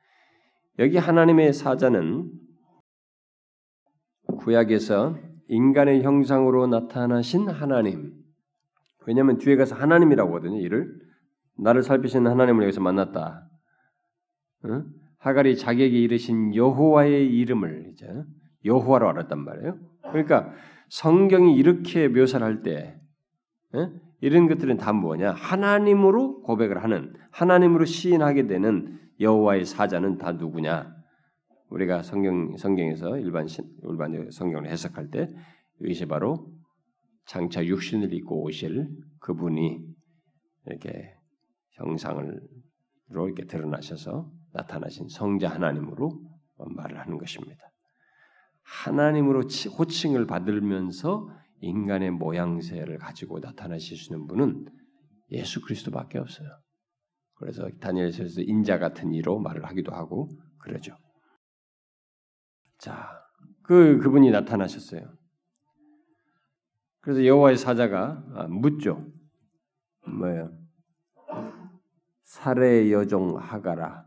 여기 하나님의 사자는 구약에서 인간의 형상으로 나타나신 하나님. 왜냐하면 뒤에 가서 하나님이라고 하거든요. 이를 나를 살피시는 하나님을 여기서 만났다. 응? 하갈이 자기에게 이르신 여호와의 이름을 이제 여호와로 알았단 말이에요. 그러니까 성경이 이렇게 묘사를 할 때 이런 것들은 다 뭐냐? 하나님으로 고백을 하는 하나님으로 시인하게 되는 여호와의 사자는 다 누구냐? 우리가 성경 성경에서 일반 일반 성경을 해석할 때 이것이 바로 장차 육신을 입고 오실 그분이 이렇게 형상으로 이렇게 드러나셔서 나타나신 성자 하나님으로 말을 하는 것입니다. 하나님으로 호칭을 받으면서 인간의 모양새를 가지고 있는 분은 예수 그리스도밖에 없어요. 그래서 다니엘서에서 인자 같은 이로 말을 하기도 하고 그러죠. 자, 그 그분이 나타나셨어요. 그래서 여호와의 사자가 아, 묻죠. 뭐예요? 살의 여종 하가라,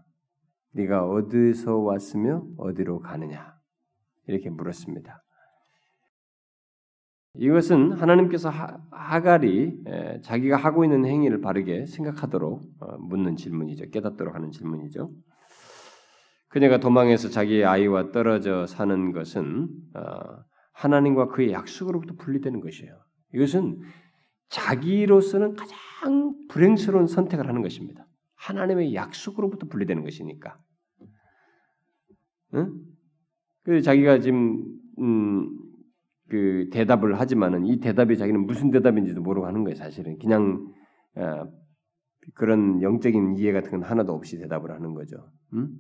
네가 어디서 왔으며 어디로 가느냐? 이렇게 물었습니다. 이것은 하나님께서 하갈이 자기가 하고 있는 행위를 바르게 생각하도록 어, 묻는 질문이죠. 깨닫도록 하는 질문이죠. 그녀가 도망해서 자기의 아이와 떨어져 사는 것은 어, 하나님과 그의 약속으로부터 분리되는 것이에요. 이것은 자기로서는 가장 불행스러운 선택을 하는 것입니다. 하나님의 약속으로부터 분리되는 것이니까. 응? 그 자기가 지금 음, 그 대답을 하지만은 이 대답이 자기는 무슨 대답인지도 모르고 하는 거예요. 사실은 그냥 어, 그런 영적인 이해 같은 건 하나도 없이 대답을 하는 거죠. 음?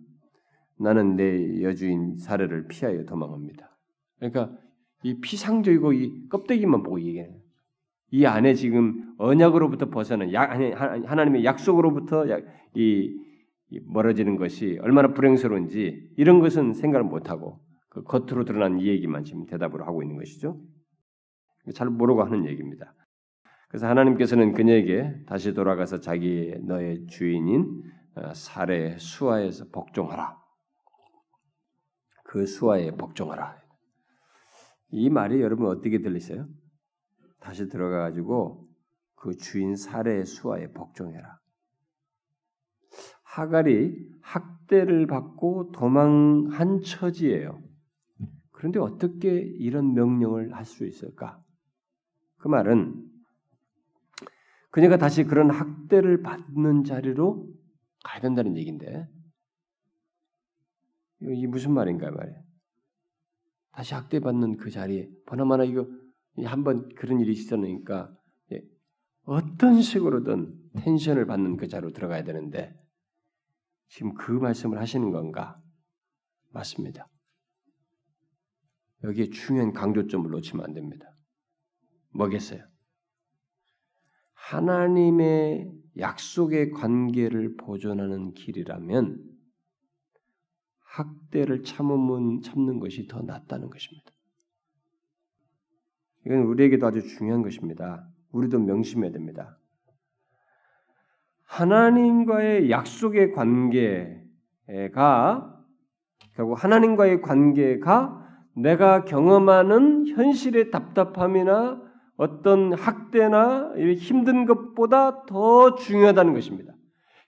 나는 내 여주인 사례를 피하여 도망합니다. 그러니까 이 피상적이고 이 껍데기만 보고 얘기해요. 이 안에 지금 언약으로부터 벗어난 약, 하나님의 약속으로부터 이, 멀어지는 것이 얼마나 불행스러운지 이런 것은 생각을 못하고 그 겉으로 드러난 이 얘기만 지금 대답으로 하고 있는 것이죠. 잘 모르고 하는 얘기입니다. 그래서 하나님께서는 그녀에게 다시 돌아가서 자기 너의 주인인 어, 사례 수하에서 복종하라. 그 수하에 복종하라. 이 말이 여러분 어떻게 들리세요? 다시 들어가 가지고 그 주인 사례 수하에 복종해라. 하갈이 학대를 받고 도망한 처지예요. 그런데 어떻게 이런 명령을 할 수 있을까? 그 말은 그녀가 다시 그런 학대를 받는 자리로 가야 된다는 얘기인데 이 무슨 말인가 말이에요. 다시 학대받는 그 자리에 보나마나 이거 한번 그런 일이 있었으니까 어떤 식으로든 텐션을 받는 그 자리로 들어가야 되는데 지금 그 말씀을 하시는 건가? 맞습니다. 여기에 중요한 강조점을 놓치면 안 됩니다. 뭐겠어요? 하나님의 약속의 관계를 보존하는 길이라면 학대를 참으면 참는 것이 더 낫다는 것입니다. 이건 우리에게도 아주 중요한 것입니다. 우리도 명심해야 됩니다. 하나님과의 약속의 관계가 결국 하나님과의 관계가 내가 경험하는 현실의 답답함이나 어떤 학대나 힘든 것보다 더 중요하다는 것입니다.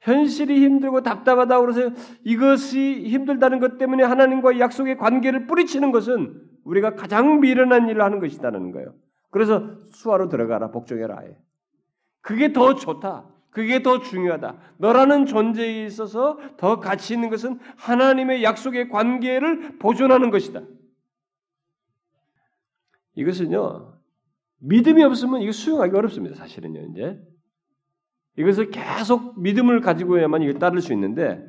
현실이 힘들고 답답하다 그래서 이것이 힘들다는 것 때문에 하나님과의 약속의 관계를 뿌리치는 것은 우리가 가장 미련한 일을 하는 것이다는 거예요. 그래서 수화로 들어가라 복종해라 해. 그게 더 좋다. 그게 더 중요하다. 너라는 존재에 있어서 더 가치 있는 것은 하나님의 약속의 관계를 보존하는 것이다. 이것은요 믿음이 없으면 이거 수용하기 어렵습니다. 사실은요 이제 이것을 계속 믿음을 가지고야만 이걸 따를 수 있는데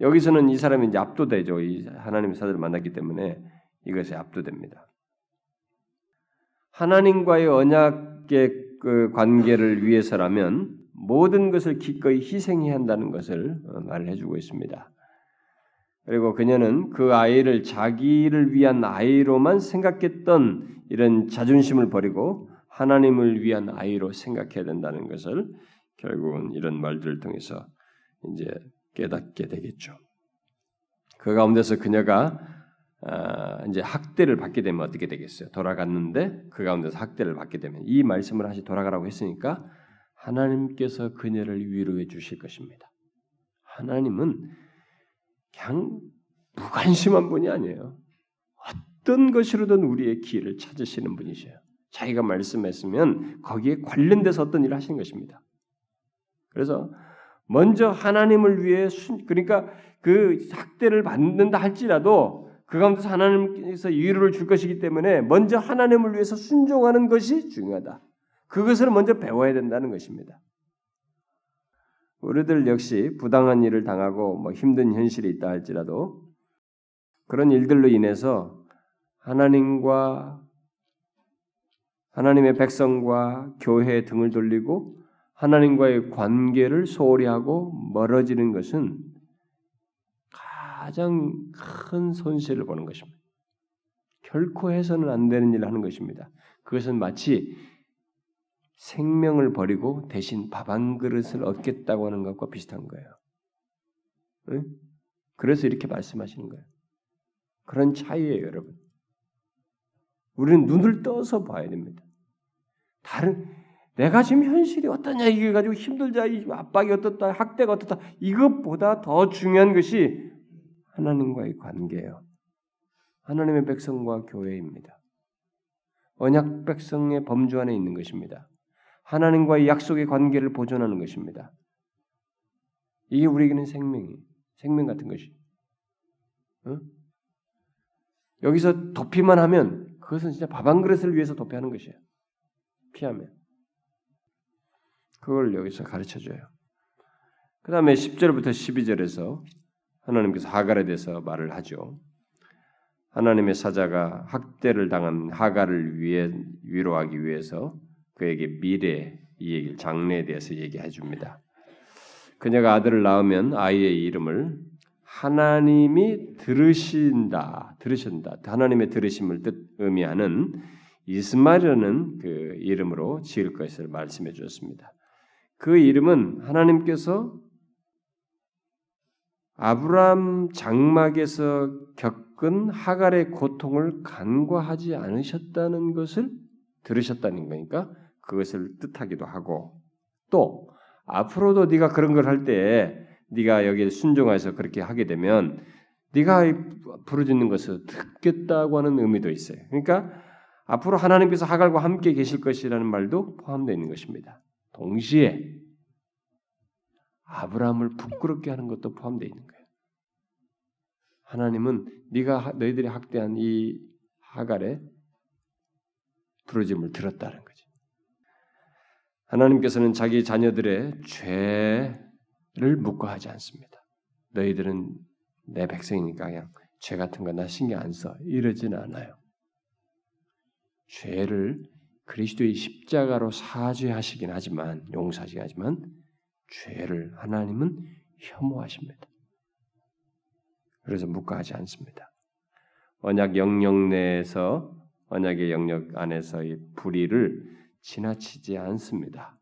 여기서는 이 사람이 이제 압도되죠. 이 하나님의 사자를 만났기 때문에 이것에 압도됩니다. 하나님과의 언약의 그 관계를 위해서라면 모든 것을 기꺼이 희생해야 한다는 것을 어, 말을 해주고 있습니다. 그리고 그녀는 그 아이를 자기를 위한 아이로만 생각했던 이런 자존심을 버리고 하나님을 위한 아이로 생각해야 된다는 것을 결국은 이런 말들을 통해서 이제 깨닫게 되겠죠. 그 가운데서 그녀가 아, 이제 학대를 받게 되면 어떻게 되겠어요? 돌아갔는데 그 가운데서 학대를 받게 되면 이 말씀을 다시 돌아가라고 했으니까 하나님께서 그녀를 위로해 주실 것입니다. 하나님은 그냥 무관심한 분이 아니에요. 어떤 것으로든 우리의 길을 찾으시는 분이셔요. 자기가 말씀했으면 거기에 관련돼서 어떤 일을 하시는 것입니다. 그래서 먼저 하나님을 위해 순, 그러니까 그 학대를 받는다 할지라도 그 가운데서 하나님께서 위로를 줄 것이기 때문에 먼저 하나님을 위해서 순종하는 것이 중요하다. 그것을 먼저 배워야 된다는 것입니다. 우리들 역시 부당한 일을 당하고 뭐 힘든 현실이 있다 할지라도 그런 일들로 인해서 하나님과 하나님의 백성과 교회 등을 돌리고 하나님과의 관계를 소홀히 하고 멀어지는 것은 가장 큰 손실을 보는 것입니다. 결코 해서는 안 되는 일을 하는 것입니다. 그것은 마치 생명을 버리고 대신 밥 한 그릇을 얻겠다고 하는 것과 비슷한 거예요. 응? 그래서 이렇게 말씀하시는 거예요. 그런 차이예요, 여러분. 우리는 눈을 떠서 봐야 됩니다. 다른 내가 지금 현실이 어떠냐 이게 가지고 힘들자 이 압박이 어떻다 학대가 어떻다 이것보다 더 중요한 것이 하나님과의 관계예요. 하나님의 백성과 교회입니다. 언약 백성의 범주 안에 있는 것입니다. 하나님과의 약속의 관계를 보존하는 것입니다. 이게 우리에게는 생명이 생명 같은 것이. 어? 여기서 도피만 하면 그것은 진짜 밥 한 그릇을 위해서 도피하는 것이에요. 피하면. 그걸 여기서 가르쳐 줘요. 그 다음에 10절부터 12절에서 하나님께서 하갈에 대해서 말을 하죠. 하나님의 사자가 학대를 당한 하갈을 위해 위로하기 위해서 그에게 미래 이 얘기를 장래에 대해서 얘기해 줍니다. 그녀가 아들을 낳으면 아이의 이름을 하나님이 들으신다, 들으신다. 하나님의 들으심을 뜻 의미하는 이스마엘이라는 그 이름으로 지을 것을 말씀해 주었습니다. 그 이름은 하나님께서 아브라함 장막에서 겪은 하갈의 고통을 간과하지 않으셨다는 것을 들으셨다는 거니까 그것을 뜻하기도 하고 또 앞으로도 네가 그런 걸 할때 네가 여기에 순종해서 그렇게 하게 되면 네가 부르짖는 것을 듣겠다고 하는 의미도 있어요. 그러니까 앞으로 하나님께서 하갈과 함께 계실 것이라는 말도 포함되어 있는 것입니다. 동시에 아브라함을 부끄럽게 하는 것도 포함되어 있는 거예요. 하나님은 네가 너희들이 학대한 이 하갈의 부르짐을 들었다는 거지. 하나님께서는 자기 자녀들의 죄를 묵과하지 않습니다. 너희들은 내 백성이니까 그냥 죄 같은 거 나 신경 안 써. 이러지는 않아요. 죄를 그리스도의 십자가로 사죄하시긴 하지만 용서하시긴 하지만 죄를 하나님은 혐오하십니다. 그래서 묵과하지 않습니다. 언약 영역 내에서 언약의 영역 안에서의 불의를 지나치지 않습니다.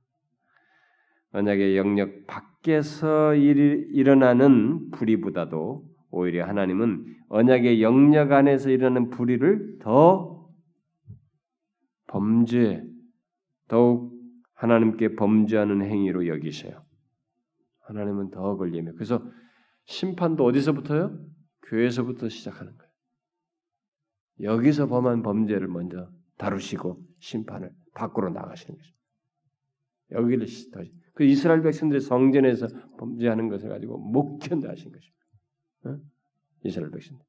언약의 영역 밖에서 일, 일어나는 불의보다도 오히려 하나님은 언약의 영역 안에서 일어나는 불의를 더 범죄, 더욱 하나님께 범죄하는 행위로 여기세요. 하나님은 더 걸리며 그래서 심판도 어디서부터요? 교회에서부터 시작하는 거예요. 여기서 범한 범죄를 먼저 다루시고 심판을 밖으로 나가시는 거죠. 여기를 그 이스라엘 백성들의 성전에서 범죄하는 것을 가지고 못 견뎌 하신 것입니다. 어? 이스라엘 백성들.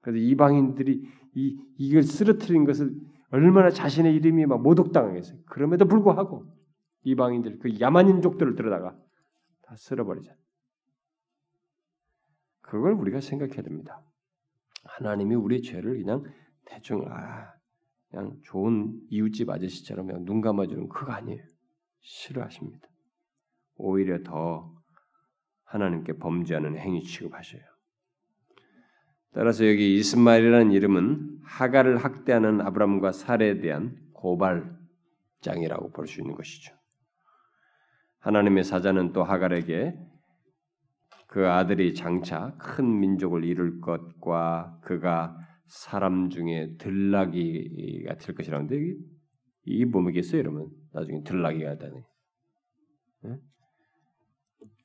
그래서 이방인들이 이 이걸 쓰러뜨린 것을 얼마나 자신의 이름이 막 모독당하겠어요. 그럼에도 불구하고 이방인들 그 야만인족들을 들여다가 다 쓸어버리자. 그걸 우리가 생각해야 됩니다. 하나님이 우리 죄를 그냥 대충 아 그냥 좋은 이웃집 아저씨처럼 그냥 눈 감아주는 그거 아니에요. 싫어하십니다. 오히려 더 하나님께 범죄하는 행위 취급하셔요. 따라서 여기 이스마엘이라는 이름은 하가를 학대하는 아브람과 살에 대한 고발장이라고 볼 수 있는 것이죠. 하나님의 사자는 또 하갈에게 그 아들이 장차 큰 민족을 이룰 것과 그가 사람 중에 들나기가 될 것이라는데 이게 뭐겠어요, 여러분? 나중에 들나기가 되니 네?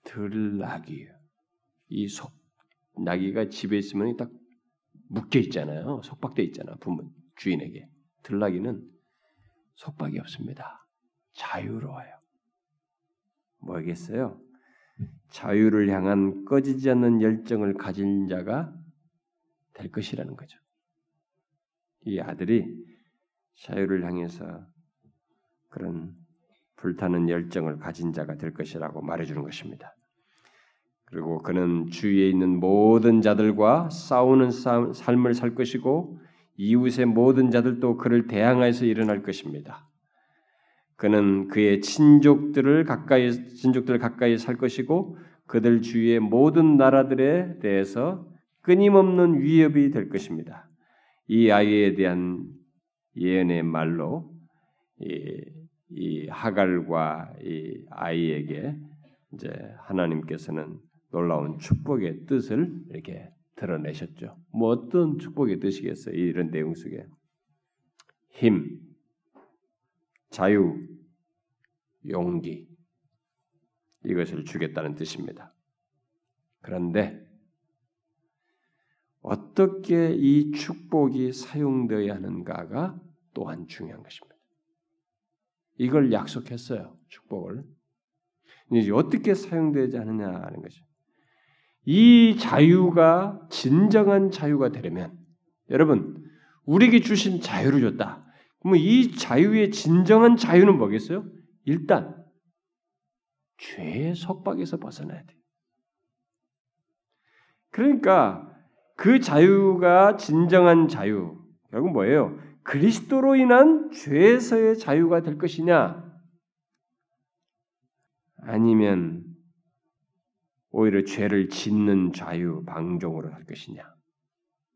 들나기요. 이 속 나기가 집에 있으면 딱 묶여 있잖아요. 속박돼 있잖아. 부모 주인에게 들나기는 속박이 없습니다. 자유로워요. 뭐겠어요? 자유를 향한 꺼지지 않는 열정을 가진 자가 될 것이라는 거죠. 이 아들이 자유를 향해서 그런 불타는 열정을 가진 자가 될 것이라고 말해주는 것입니다. 그리고 그는 주위에 있는 모든 자들과 싸우는 삶을 살 것이고 이웃의 모든 자들도 그를 대항하여서 일어날 것입니다. 그는 그의 친족들을 가까이 친족들을 가까이 살 것이고 그들 주위의 모든 나라들에 대해서 끊임없는 위협이 될 것입니다. 이 아이에 대한 예언의 말로 이, 이 하갈과 이 아이에게 이제 하나님께서는 놀라운 축복의 뜻을 이렇게 드러내셨죠. 뭐 어떤 축복의 뜻이겠어요? 이런 내용 속에 힘, 자유, 용기 이것을 주겠다는 뜻입니다. 그런데 어떻게 이 축복이 사용되어야 하는가가 또한 중요한 것입니다. 이걸 약속했어요. 축복을. 이제 어떻게 사용되지 않느냐 하는 것이. 이 자유가 진정한 자유가 되려면 여러분 우리에게 주신 자유를 줬다. 그러면 이 자유의 진정한 자유는 뭐겠어요? 일단 죄의 속박에서 벗어나야 돼. 그러니까 그 자유가 진정한 자유 결국 뭐예요? 그리스도로 인한 죄에서의 자유가 될 것이냐? 아니면 오히려 죄를 짓는 자유 방종으로 할 것이냐?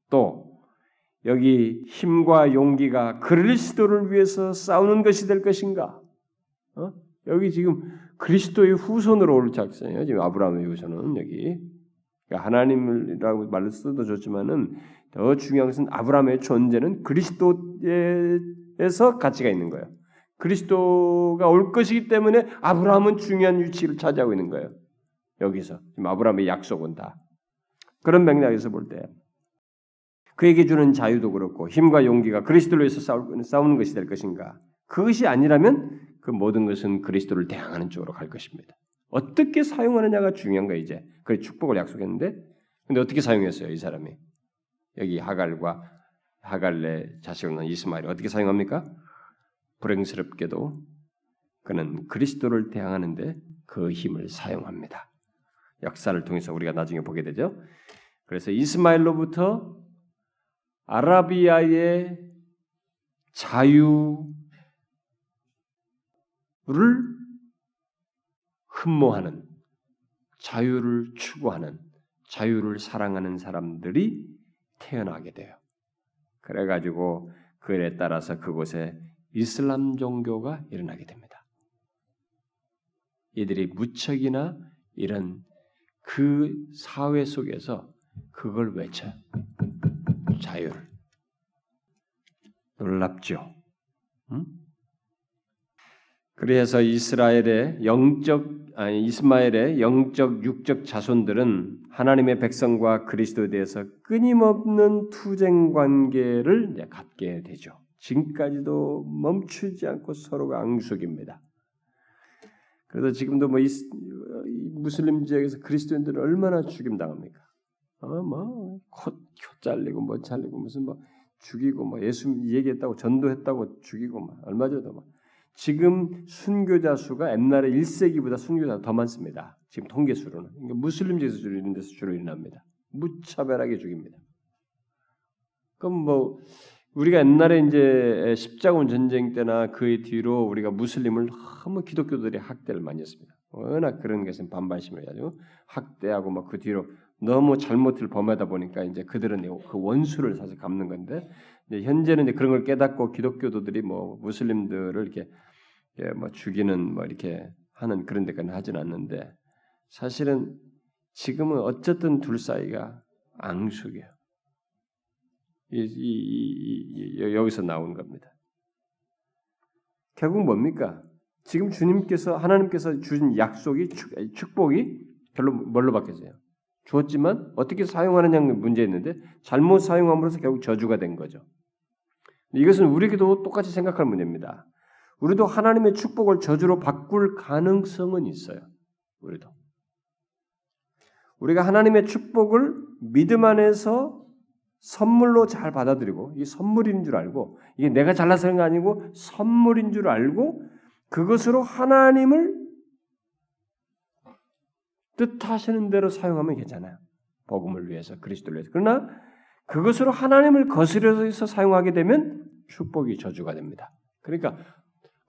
또 여기 힘과 용기가 그리스도를 위해서 싸우는 것이 될 것인가? 어? 여기 지금 그리스도의 후손으로 올 작성이에요. 지금 아브라함의 후손은 여기 그러니까 하나님이라고 말을 써도 좋지만은 더 중요한 것은 아브라함의 존재는 그리스도에서 가치가 있는 거예요. 그리스도가 올 것이기 때문에 아브라함은 중요한 위치를 차지하고 있는 거예요. 여기서 지금 아브라함의 약속은 다 그런 맥락에서 볼 때 그에게 주는 자유도 그렇고 힘과 용기가 그리스도로 해서 싸우는 것이 될 것인가? 그것이 아니라면 그 모든 것은 그리스도를 대항하는 쪽으로 갈 것입니다. 어떻게 사용하느냐가 중요한 거예요, 이제. 그 축복을 약속했는데 근데 어떻게 사용했어요, 이 사람이? 여기 하갈과 하갈의 자식을 낳은 이스마엘이 어떻게 사용합니까? 불행스럽게도 그는 그리스도를 대항하는데 그 힘을 사용합니다. 역사를 통해서 우리가 나중에 보게 되죠. 그래서 이스마엘로부터 아라비아의 자유를 흠모하는 자유를 추구하는 자유를 사랑하는 사람들이 태어나게 돼요. 그래가지고 그에 따라서 그곳에 이슬람 종교가 일어나게 됩니다. 이들이 무척이나 이런 그 사회 속에서 그걸 외쳐 자유를 놀랍죠. 응? 그래서 이스라엘의 영적 아니 이스마엘의 영적 육적 자손들은 하나님의 백성과 그리스도에 대해서 끊임없는 투쟁 관계를 갖게 되죠. 지금까지도 멈추지 않고 서로가 앙숙입니다. 그래서 지금도 뭐 이, 무슬림 지역에서 그리스도인들은 얼마나 죽임 당합니까? 어, 뭐, 코, 코 잘리고, 뭐 잘리고, 무슨 뭐, 죽이고, 뭐, 예수 얘기했다고, 전도했다고 죽이고, 막, 얼마 전에도 막. 지금 순교자 수가 옛날에 1세기보다 순교자 더 많습니다. 지금 통계 수로는. 그러니까 무슬림 지에서 주로 이런 데서 주로 일어납니다. 무차별하게 죽입니다. 그럼 뭐, 우리가 옛날에 이제 십자군 전쟁 때나 그 뒤로 우리가 무슬림을 너무 기독교들이 학대를 많이 했습니다. 워낙 그런 것은 반발심을 가지고 학대하고 막 그 뒤로 너무 잘못을 범하다 보니까 이제 그들은 그 원수를 사실 갚는 건데 현재는 이제 그런 걸 깨닫고 기독교도들이 뭐 무슬림들을 이렇게 뭐 죽이는 뭐 이렇게 하는 그런 데까지 하진 않는데 사실은 지금은 어쨌든 둘 사이가 앙숙이에요. 이, 이, 이, 여기서 나온 겁니다. 결국 뭡니까? 지금 주님께서 하나님께서 주신 약속이 축 복이 별로 뭘로 바뀌었어요? 주었지만 어떻게 사용하느냐는 문제였는데 잘못 사용함으로써 결국 저주가 된 거죠. 이것은 우리에게도 똑같이 생각할 문제입니다. 우리도 하나님의 축복을 저주로 바꿀 가능성은 있어요. 우리도. 우리가 하나님의 축복을 믿음 안에서 선물로 잘 받아들이고 이게 선물인 줄 알고 이게 내가 잘나서 그런 거 아니고 선물인 줄 알고 그것으로 하나님을 뜻하시는 대로 사용하면 괜찮아요. 복음을 위해서 그리스도를 위해서. 그러나 그것으로 하나님을 거스려서 사용하게 되면 축복이 저주가 됩니다. 그러니까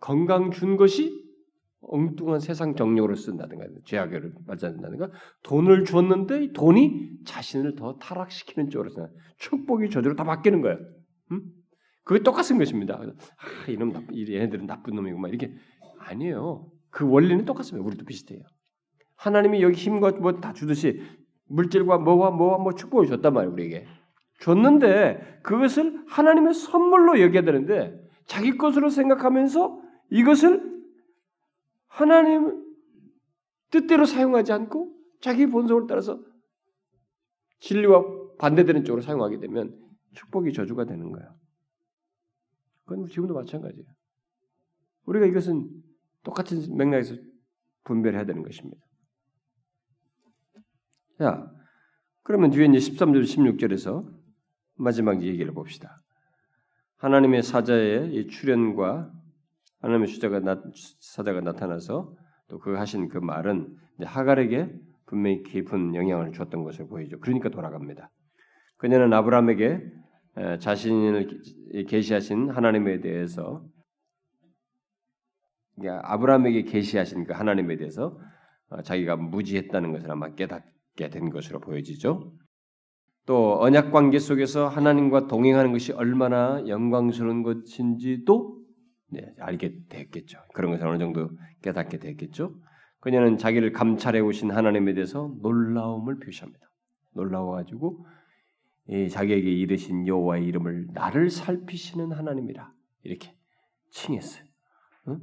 건강 준 것이 엉뚱한 세상 정력으로 쓴다든가 죄악을 맞아낸다든가 돈을 줬는데 돈이 자신을 더 타락시키는 쪽으로 써 축복이 저주로 다 바뀌는 거예요. 음? 그게 똑같은 것입니다. 아, 이놈 나쁜, 얘네들은 나쁜 놈이고 막 이렇게 아니에요. 그 원리는 똑같습니다. 우리도 비슷해요. 하나님이 여기 힘과 뭐 다 주듯이 물질과 뭐와 뭐와 뭐 축복을 줬단 말이에요. 우리에게 줬는데 그것을 하나님의 선물로 여겨야 되는데 자기 것으로 생각하면서 이것을 하나님 뜻대로 사용하지 않고 자기 본성을 따라서 진리와 반대되는 쪽으로 사용하게 되면 축복이 저주가 되는 거예요. 그건 지금도 마찬가지예요. 우리가 이것은 똑같은 맥락에서 분별해야 되는 것입니다. 자, 그러면 뒤에 이제 13절, 16절에서 마지막 얘기를 봅시다. 하나님의 사자의 출현과 하나님의 수자가 나, 사자가 나타나서 또 그 하신 그 말은 하갈에게 분명히 깊은 영향을 줬던 것을 보이죠. 그러니까 돌아갑니다. 그녀는 아브라함에게 자신을 계시하신 하나님에 대해서 아브라함에게 계시하신 그 하나님에 대해서 어, 자기가 무지했다는 것을 아마 깨닫게 된 것으로 보여지죠. 또 언약 관계 속에서 하나님과 동행하는 것이 얼마나 영광스러운 것인지도 네, 알게 됐겠죠. 그런 것을 어느 정도 깨닫게 됐겠죠. 그녀는 자기를 감찰해 오신 하나님에 대해서 놀라움을 표시합니다. 놀라워가지고 자기에게 이르신 여호와의 이름을 나를 살피시는 하나님이라 이렇게 칭했어요. 어?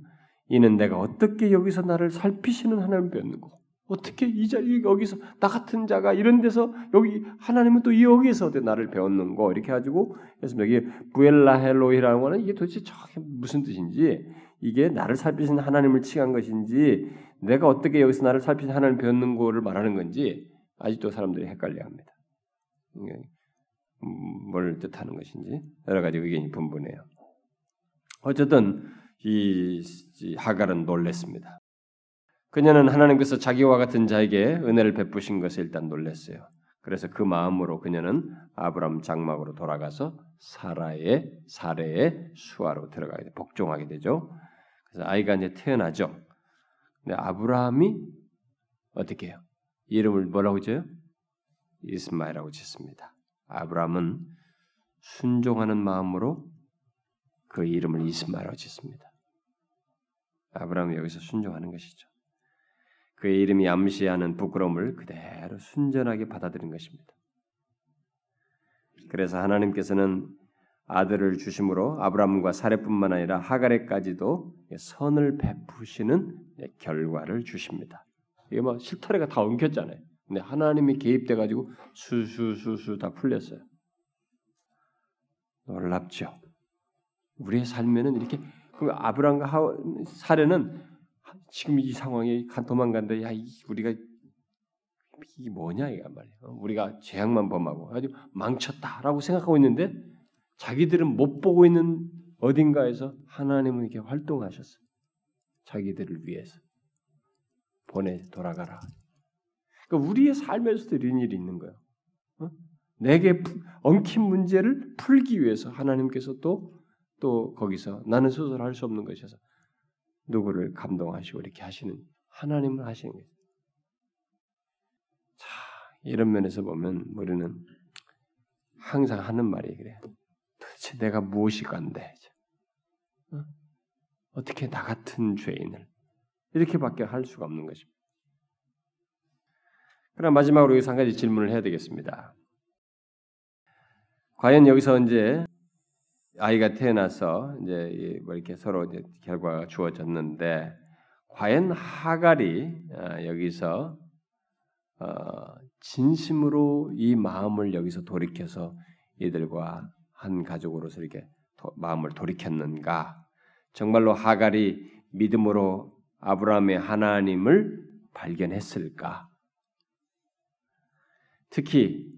이는 내가 어떻게 여기서 나를 살피시는 하나님을 배웠는고 어떻게 이 자리 여기서 나 같은 자가 이런 데서 여기 하나님은 또 여기에서 나를 배웠는고 이렇게 가지고 그래서 여기 부엘라헬로이라는 거는 이게 도대체 저게 무슨 뜻인지 이게 나를 살피신 하나님을 칭한 것인지 내가 어떻게 여기서 나를 살피신 하나님을 배웠는고를 말하는 건지 아직도 사람들이 헷갈려합니다. 음, 뭘 뜻하는 것인지 여러 가지 의견이 분분해요. 어쨌든 이 하갈은 놀랬습니다. 그녀는 하나님께서 자기와 같은 자에게 은혜를 베푸신 것에 일단 놀랐어요. 그래서 그 마음으로 그녀는 아브람 장막으로 돌아가서 사라의 사례의 수하로 들어가게 돼 복종하게 되죠. 그래서 아이가 이제 태어나죠. 근데 아브라함이 어떻게 해요? 이름을 뭐라고 지어요? 이스마엘이라고 짓습니다. 아브라함은 순종하는 마음으로 그 이름을 이스마엘이라고 짓습니다. 아브라함이 여기서 순종하는 것이죠. 그의 이름이 암시하는 부끄러움을 그대로 순전하게 받아들인 것입니다. 그래서 하나님께서는 아들을 주심으로 아브라함과 사례뿐만 아니라 하가레까지도 선을 베푸시는 결과를 주십니다. 이게 뭐 실타래가 다 엉켰잖아요. 근데 하나님이 개입돼 가지고 수수수수 다 풀렸어요. 놀랍죠. 우리의 삶에는 이렇게 그 아브라함과 사례는 지금 이 상황에 도망간다. 야, 우리가 이게 뭐냐 이가 말이야. 우리가 죄악만 범하고 아주 망쳤다라고 생각하고 있는데 자기들은 못 보고 있는 어딘가에서 하나님은 이렇게 활동하셨어. 자기들을 위해서 보내 돌아가라. 그러니까 우리의 삶에서도 이런 일이 있는 거예요. 어? 내게 엉킨 문제를 풀기 위해서 하나님께서 또, 또 거기서 나는 스스로 할 수 없는 것이어서 누구를 감동하시고 이렇게 하시는 하나님을 하시는 거예요. 자, 이런 면에서 보면 우리는 항상 하는 말이 그래. 도대체 내가 무엇이 간데? 어? 어떻게 나 같은 죄인을 이렇게밖에 할 수가 없는 것입니다. 그럼 마지막으로 여기서 한 가지 질문을 해야 되겠습니다. 과연 여기서 이제 아이가 태어나서 이제 뭐 이렇게 서로 이제 결과가 주어졌는데 과연 하갈이 아, 여기서 어, 진심으로 이 마음을 여기서 돌이켜서 이들과 한 가족으로서 이렇게 마음을 돌이켰는가? 정말로 하갈이 믿음으로 아브라함의 하나님을 발견했을까? 특히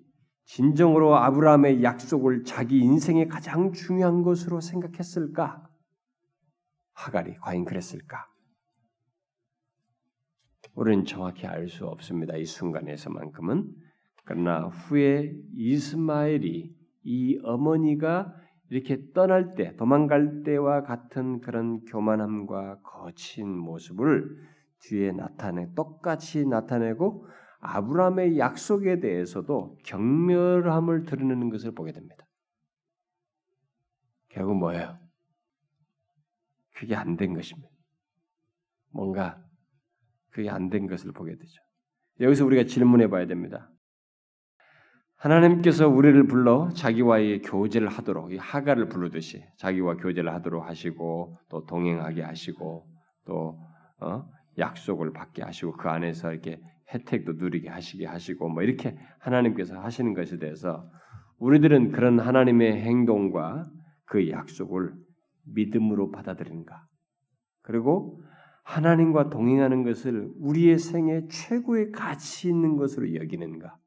진정으로 아브라함의 약속을 자기 인생의 가장 중요한 것으로 생각했을까? 하갈이 과연 그랬을까? 우리는 정확히 알 수 없습니다. 이 순간에서만큼은. 그러나 후에 이스마엘이 이 어머니가 이렇게 떠날 때, 도망갈 때와 같은 그런 교만함과 거친 모습을 뒤에 나타내 똑같이 나타내고 아브라함의 약속에 대해서도 경멸함을 드러내는 것을 보게 됩니다. 결국 뭐예요? 그게 안 된 것입니다. 뭔가 그게 안 된 것을 보게 되죠. 여기서 우리가 질문해 봐야 됩니다. 하나님께서 우리를 불러 자기와의 교제를 하도록 이 하가를 부르듯이 자기와 교제를 하도록 하시고 또 동행하게 하시고 또 어? 약속을 받게 하시고 그 안에서 이렇게 혜택도 누리게 하시게 하시고 뭐 이렇게 하나님께서 하시는 것에 대해서 우리들은 그런 하나님의 행동과 그 약속을 믿음으로 받아들이는가? 그리고 하나님과 동행하는 것을 우리의 생애 최고의 가치 있는 것으로 여기는가?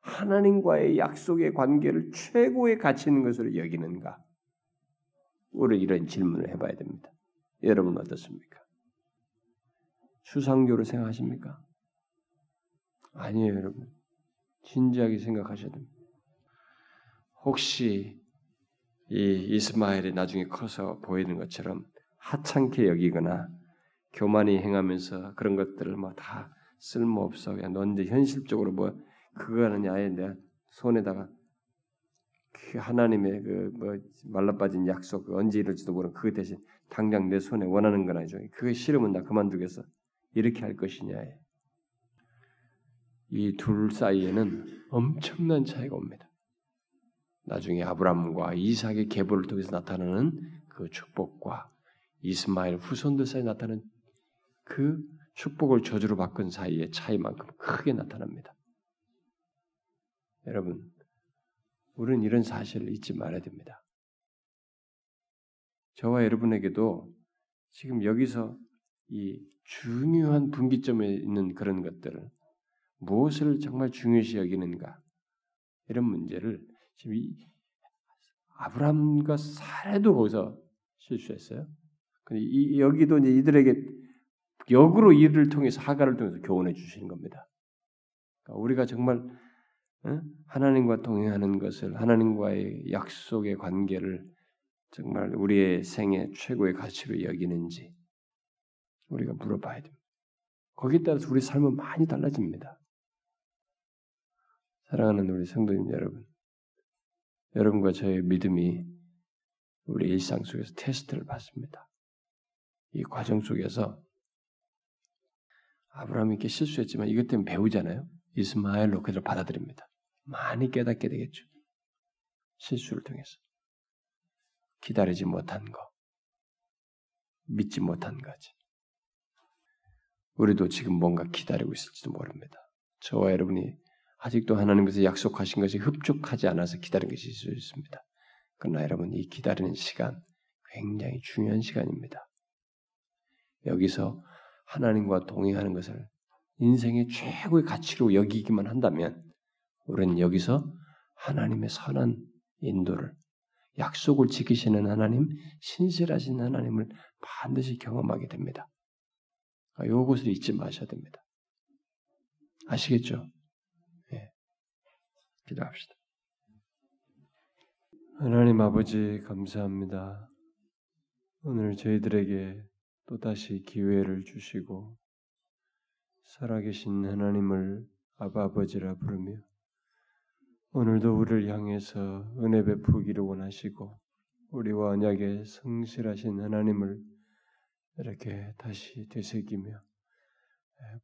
하나님과의 약속의 관계를 최고의 가치 있는 것으로 여기는가? 우리 이런 질문을 해봐야 됩니다. 여러분 어떻습니까? 수상교로 생각하십니까? 아니에요, 여러분. 진지하게 생각하셔야 됩니다. 혹시 이 이스마엘이 나중에 커서 보이는 것처럼 하찮게 여기거나 교만이 행하면서 그런 것들을 뭐 다 쓸모없어 그냥 넌 이제 현실적으로 뭐 그거는 아예 내 손에다가 그 하나님의 그 뭐 말라빠진 약속 그 언제 이럴지도 모르는 그 대신 당장 내 손에 원하는 건 아니죠. 그게 싫으면 나 그만두겠어. 이렇게 할 것이냐에 이 둘 사이에는 엄청난 차이가 옵니다. 나중에 아브람과 이삭의 계보를 통해서 나타나는 그 축복과 이스마엘 후손들 사이에 나타나는 그 축복을 저주로 바꾼 사이의 차이만큼 크게 나타납니다. 여러분, 우리는 이런 사실을 잊지 말아야 됩니다. 저와 여러분에게도 지금 여기서 이 중요한 분기점에 있는 그런 것들을 무엇을 정말 중요시 여기는가 이런 문제를 지금 이 아브라함과 사례도 거기서 실수했어요. 근데 이, 여기도 이제 이들에게 역으로 이를 통해서 하가를 통해서 교훈해 주시는 겁니다. 그러니까 우리가 정말 하나님과 동행하는 것을 하나님과의 약속의 관계를 정말 우리의 생애 최고의 가치로 여기는지 우리가 물어봐야 됩니다. 거기에 따라서 우리 삶은 많이 달라집니다. 사랑하는 우리 성도님 여러분, 여러분과 저의 믿음이 우리 일상 속에서 테스트를 받습니다. 이 과정 속에서 아브라함이 이렇게 실수했지만 이것 때문에 배우잖아요. 이스마엘로 그를 받아들입니다. 많이 깨닫게 되겠죠. 실수를 통해서. 기다리지 못한 거, 믿지 못한 거지. 우리도 지금 뭔가 기다리고 있을지도 모릅니다. 저와 여러분이 아직도 하나님께서 약속하신 것이 흡족하지 않아서 기다리는 것이 있을 수 있습니다. 그러나 여러분 이 기다리는 시간 굉장히 중요한 시간입니다. 여기서 하나님과 동행하는 것을 인생의 최고의 가치로 여기기만 한다면 우리는 여기서 하나님의 선한 인도를 약속을 지키시는 하나님, 신실하신 하나님을 반드시 경험하게 됩니다. 아, 잊지 마셔야 됩니다. 아시겠죠? 예. 기도합시다. 하나님 아버지 감사합니다. 오늘 저희들에게 또다시 기회를 주시고 살아계신 하나님을 아버지라 부르며 오늘도 우리를 향해서 은혜 베푸기를 원하시고 우리와 언약에 성실하신 하나님을 이렇게 다시 되새기며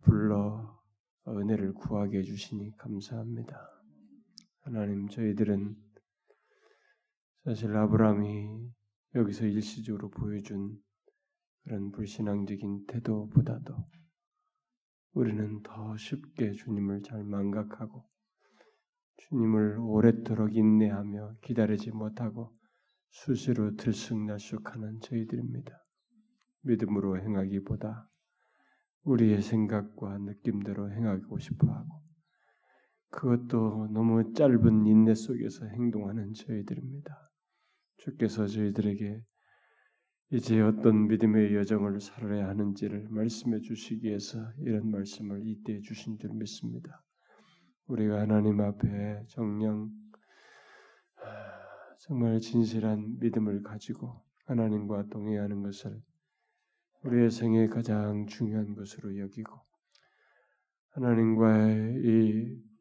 불러 은혜를 구하게 해주시니 감사합니다. 하나님 저희들은 사실 아브라함이 여기서 일시적으로 보여준 그런 불신앙적인 태도보다도 우리는 더 쉽게 주님을 잘 망각하고 주님을 오랫도록 인내하며 기다리지 못하고 수시로 들쑥날쑥하는 저희들입니다. 믿음으로 행하기보다 우리의 생각과 느낌대로 행하고 싶어하고 그것도 너무 짧은 인내 속에서 행동하는 저희들입니다. 주께서 저희들에게 이제 어떤 믿음의 여정을 살아야 하는지를 말씀해 주시기 위해서 이런 말씀을 이때 주신 줄 믿습니다. 우리가 하나님 앞에 정령 아, 정말 진실한 믿음을 가지고 하나님과 동행하는 것을 우리의 생에 가장 중요한 것으로 여기고 하나님과의 이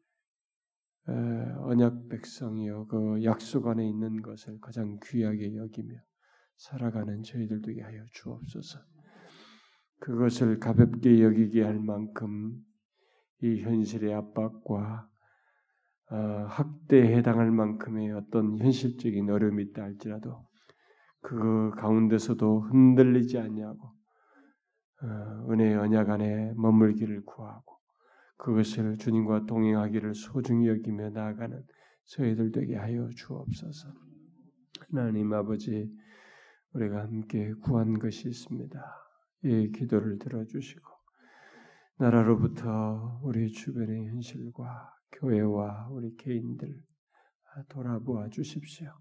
언약 백성이여 그 약속 안에 있는 것을 가장 귀하게 여기며 살아가는 저희들 되게 하여 주옵소서. 그것을 가볍게 여기게 할 만큼 이 현실의 압박과 어, 학대에 해당할 만큼의 어떤 현실적인 어려움이 있다 할지라도 그 가운데서도 흔들리지 않냐고 어, 은혜의 언약 안에 머물기를 구하고 그것을 주님과 동행하기를 소중히 여기며 나아가는 저희들 되게 하여 주옵소서. 하나님 아버지 우리가 함께 구한 것이 있습니다. 이 기도를 들어주시고 나라로부터 우리 주변의 현실과 교회와 우리 개인들 돌아보아 주십시오.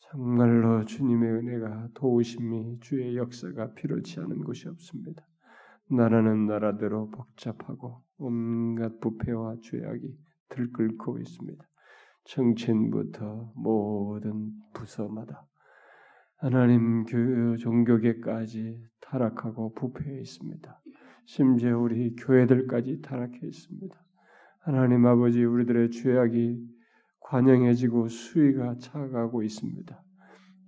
정말로 주님의 은혜가 도우심이 주의 역사가 필요치 않은 곳이 없습니다. 나라는 나라대로 복잡하고 온갖 부패와 죄악이 들끓고 있습니다. 정치인부터 모든 부서마다 하나님 교 종교계까지 타락하고 부패해 있습니다. 심지어 우리 교회들까지 타락해 있습니다. 하나님 아버지 우리들의 죄악이 관영해지고 수위가 차가고 있습니다.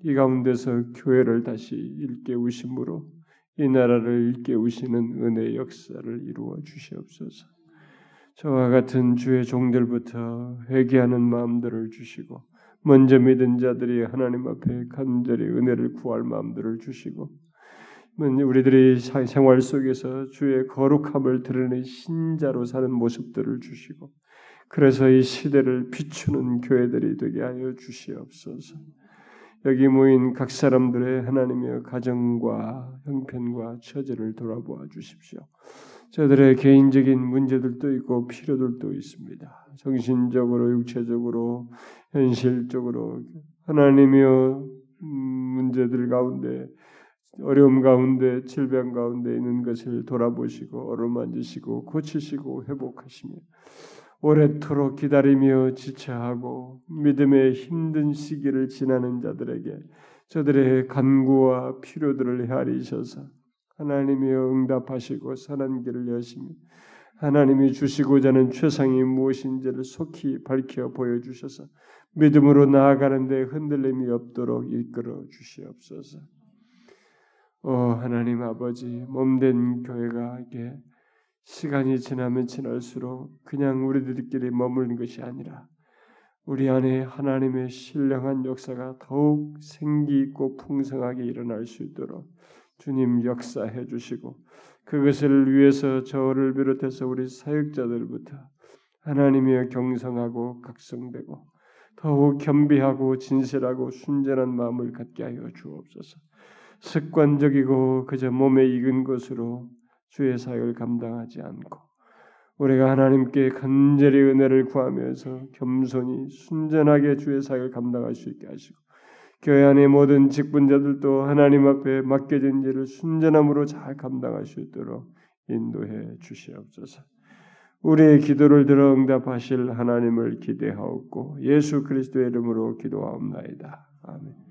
이 가운데서 교회를 다시 일깨우심으로 이 나라를 일깨우시는 은혜 역사를 이루어 주시옵소서. 저와 같은 주의 종들부터 회개하는 마음들을 주시고 먼저 믿은 자들이 하나님 앞에 간절히 은혜를 구할 마음들을 주시고 우리들의 생활 속에서 주의 거룩함을 드러내 신자로 사는 모습들을 주시고 그래서 이 시대를 비추는 교회들이 되게 하여 주시옵소서. 여기 모인 각 사람들의 하나님의 가정과 형편과 처지를 돌아보아 주십시오. 저들의 개인적인 문제들도 있고 필요들도 있습니다. 정신적으로, 육체적으로, 현실적으로 하나님의 문제들 가운데 어려움 가운데 질병 가운데 있는 것을 돌아보시고 어루만지시고 고치시고 회복하시며 오래도록 기다리며 지체하고 믿음의 힘든 시기를 지나는 자들에게 저들의 간구와 필요들을 헤아리셔서 하나님이여 응답하시고 선한 길을 여시며 하나님이 주시고자 하는 최상이 무엇인지를 속히 밝혀 보여주셔서 믿음으로 나아가는데 흔들림이 없도록 이끌어 주시옵소서. 오 하나님 아버지 몸된 교회가 이게 시간이 지나면 지날수록 그냥 우리들끼리 머무는 것이 아니라 우리 안에 하나님의 신령한 역사가 더욱 생기 있고 풍성하게 일어날 수 있도록 주님 역사해 주시고 그것을 위해서 저를 비롯해서 우리 사역자들부터 하나님의 경성하고 각성되고 더욱 겸비하고 진실하고 순전한 마음을 갖게 하여 주옵소서. 습관적이고 그저 몸에 익은 것으로 주의 사역을 감당하지 않고 우리가 하나님께 간절히 은혜를 구하면서 겸손히 순전하게 주의 사역을 감당할 수 있게 하시고 교회 안의 모든 직분자들도 하나님 앞에 맡겨진 일을 순전함으로 잘 감당할 수 있도록 인도해 주시옵소서. 우리의 기도를 들어 응답하실 하나님을 기대하옵고 예수 그리스도의 이름으로 기도하옵나이다. 아멘.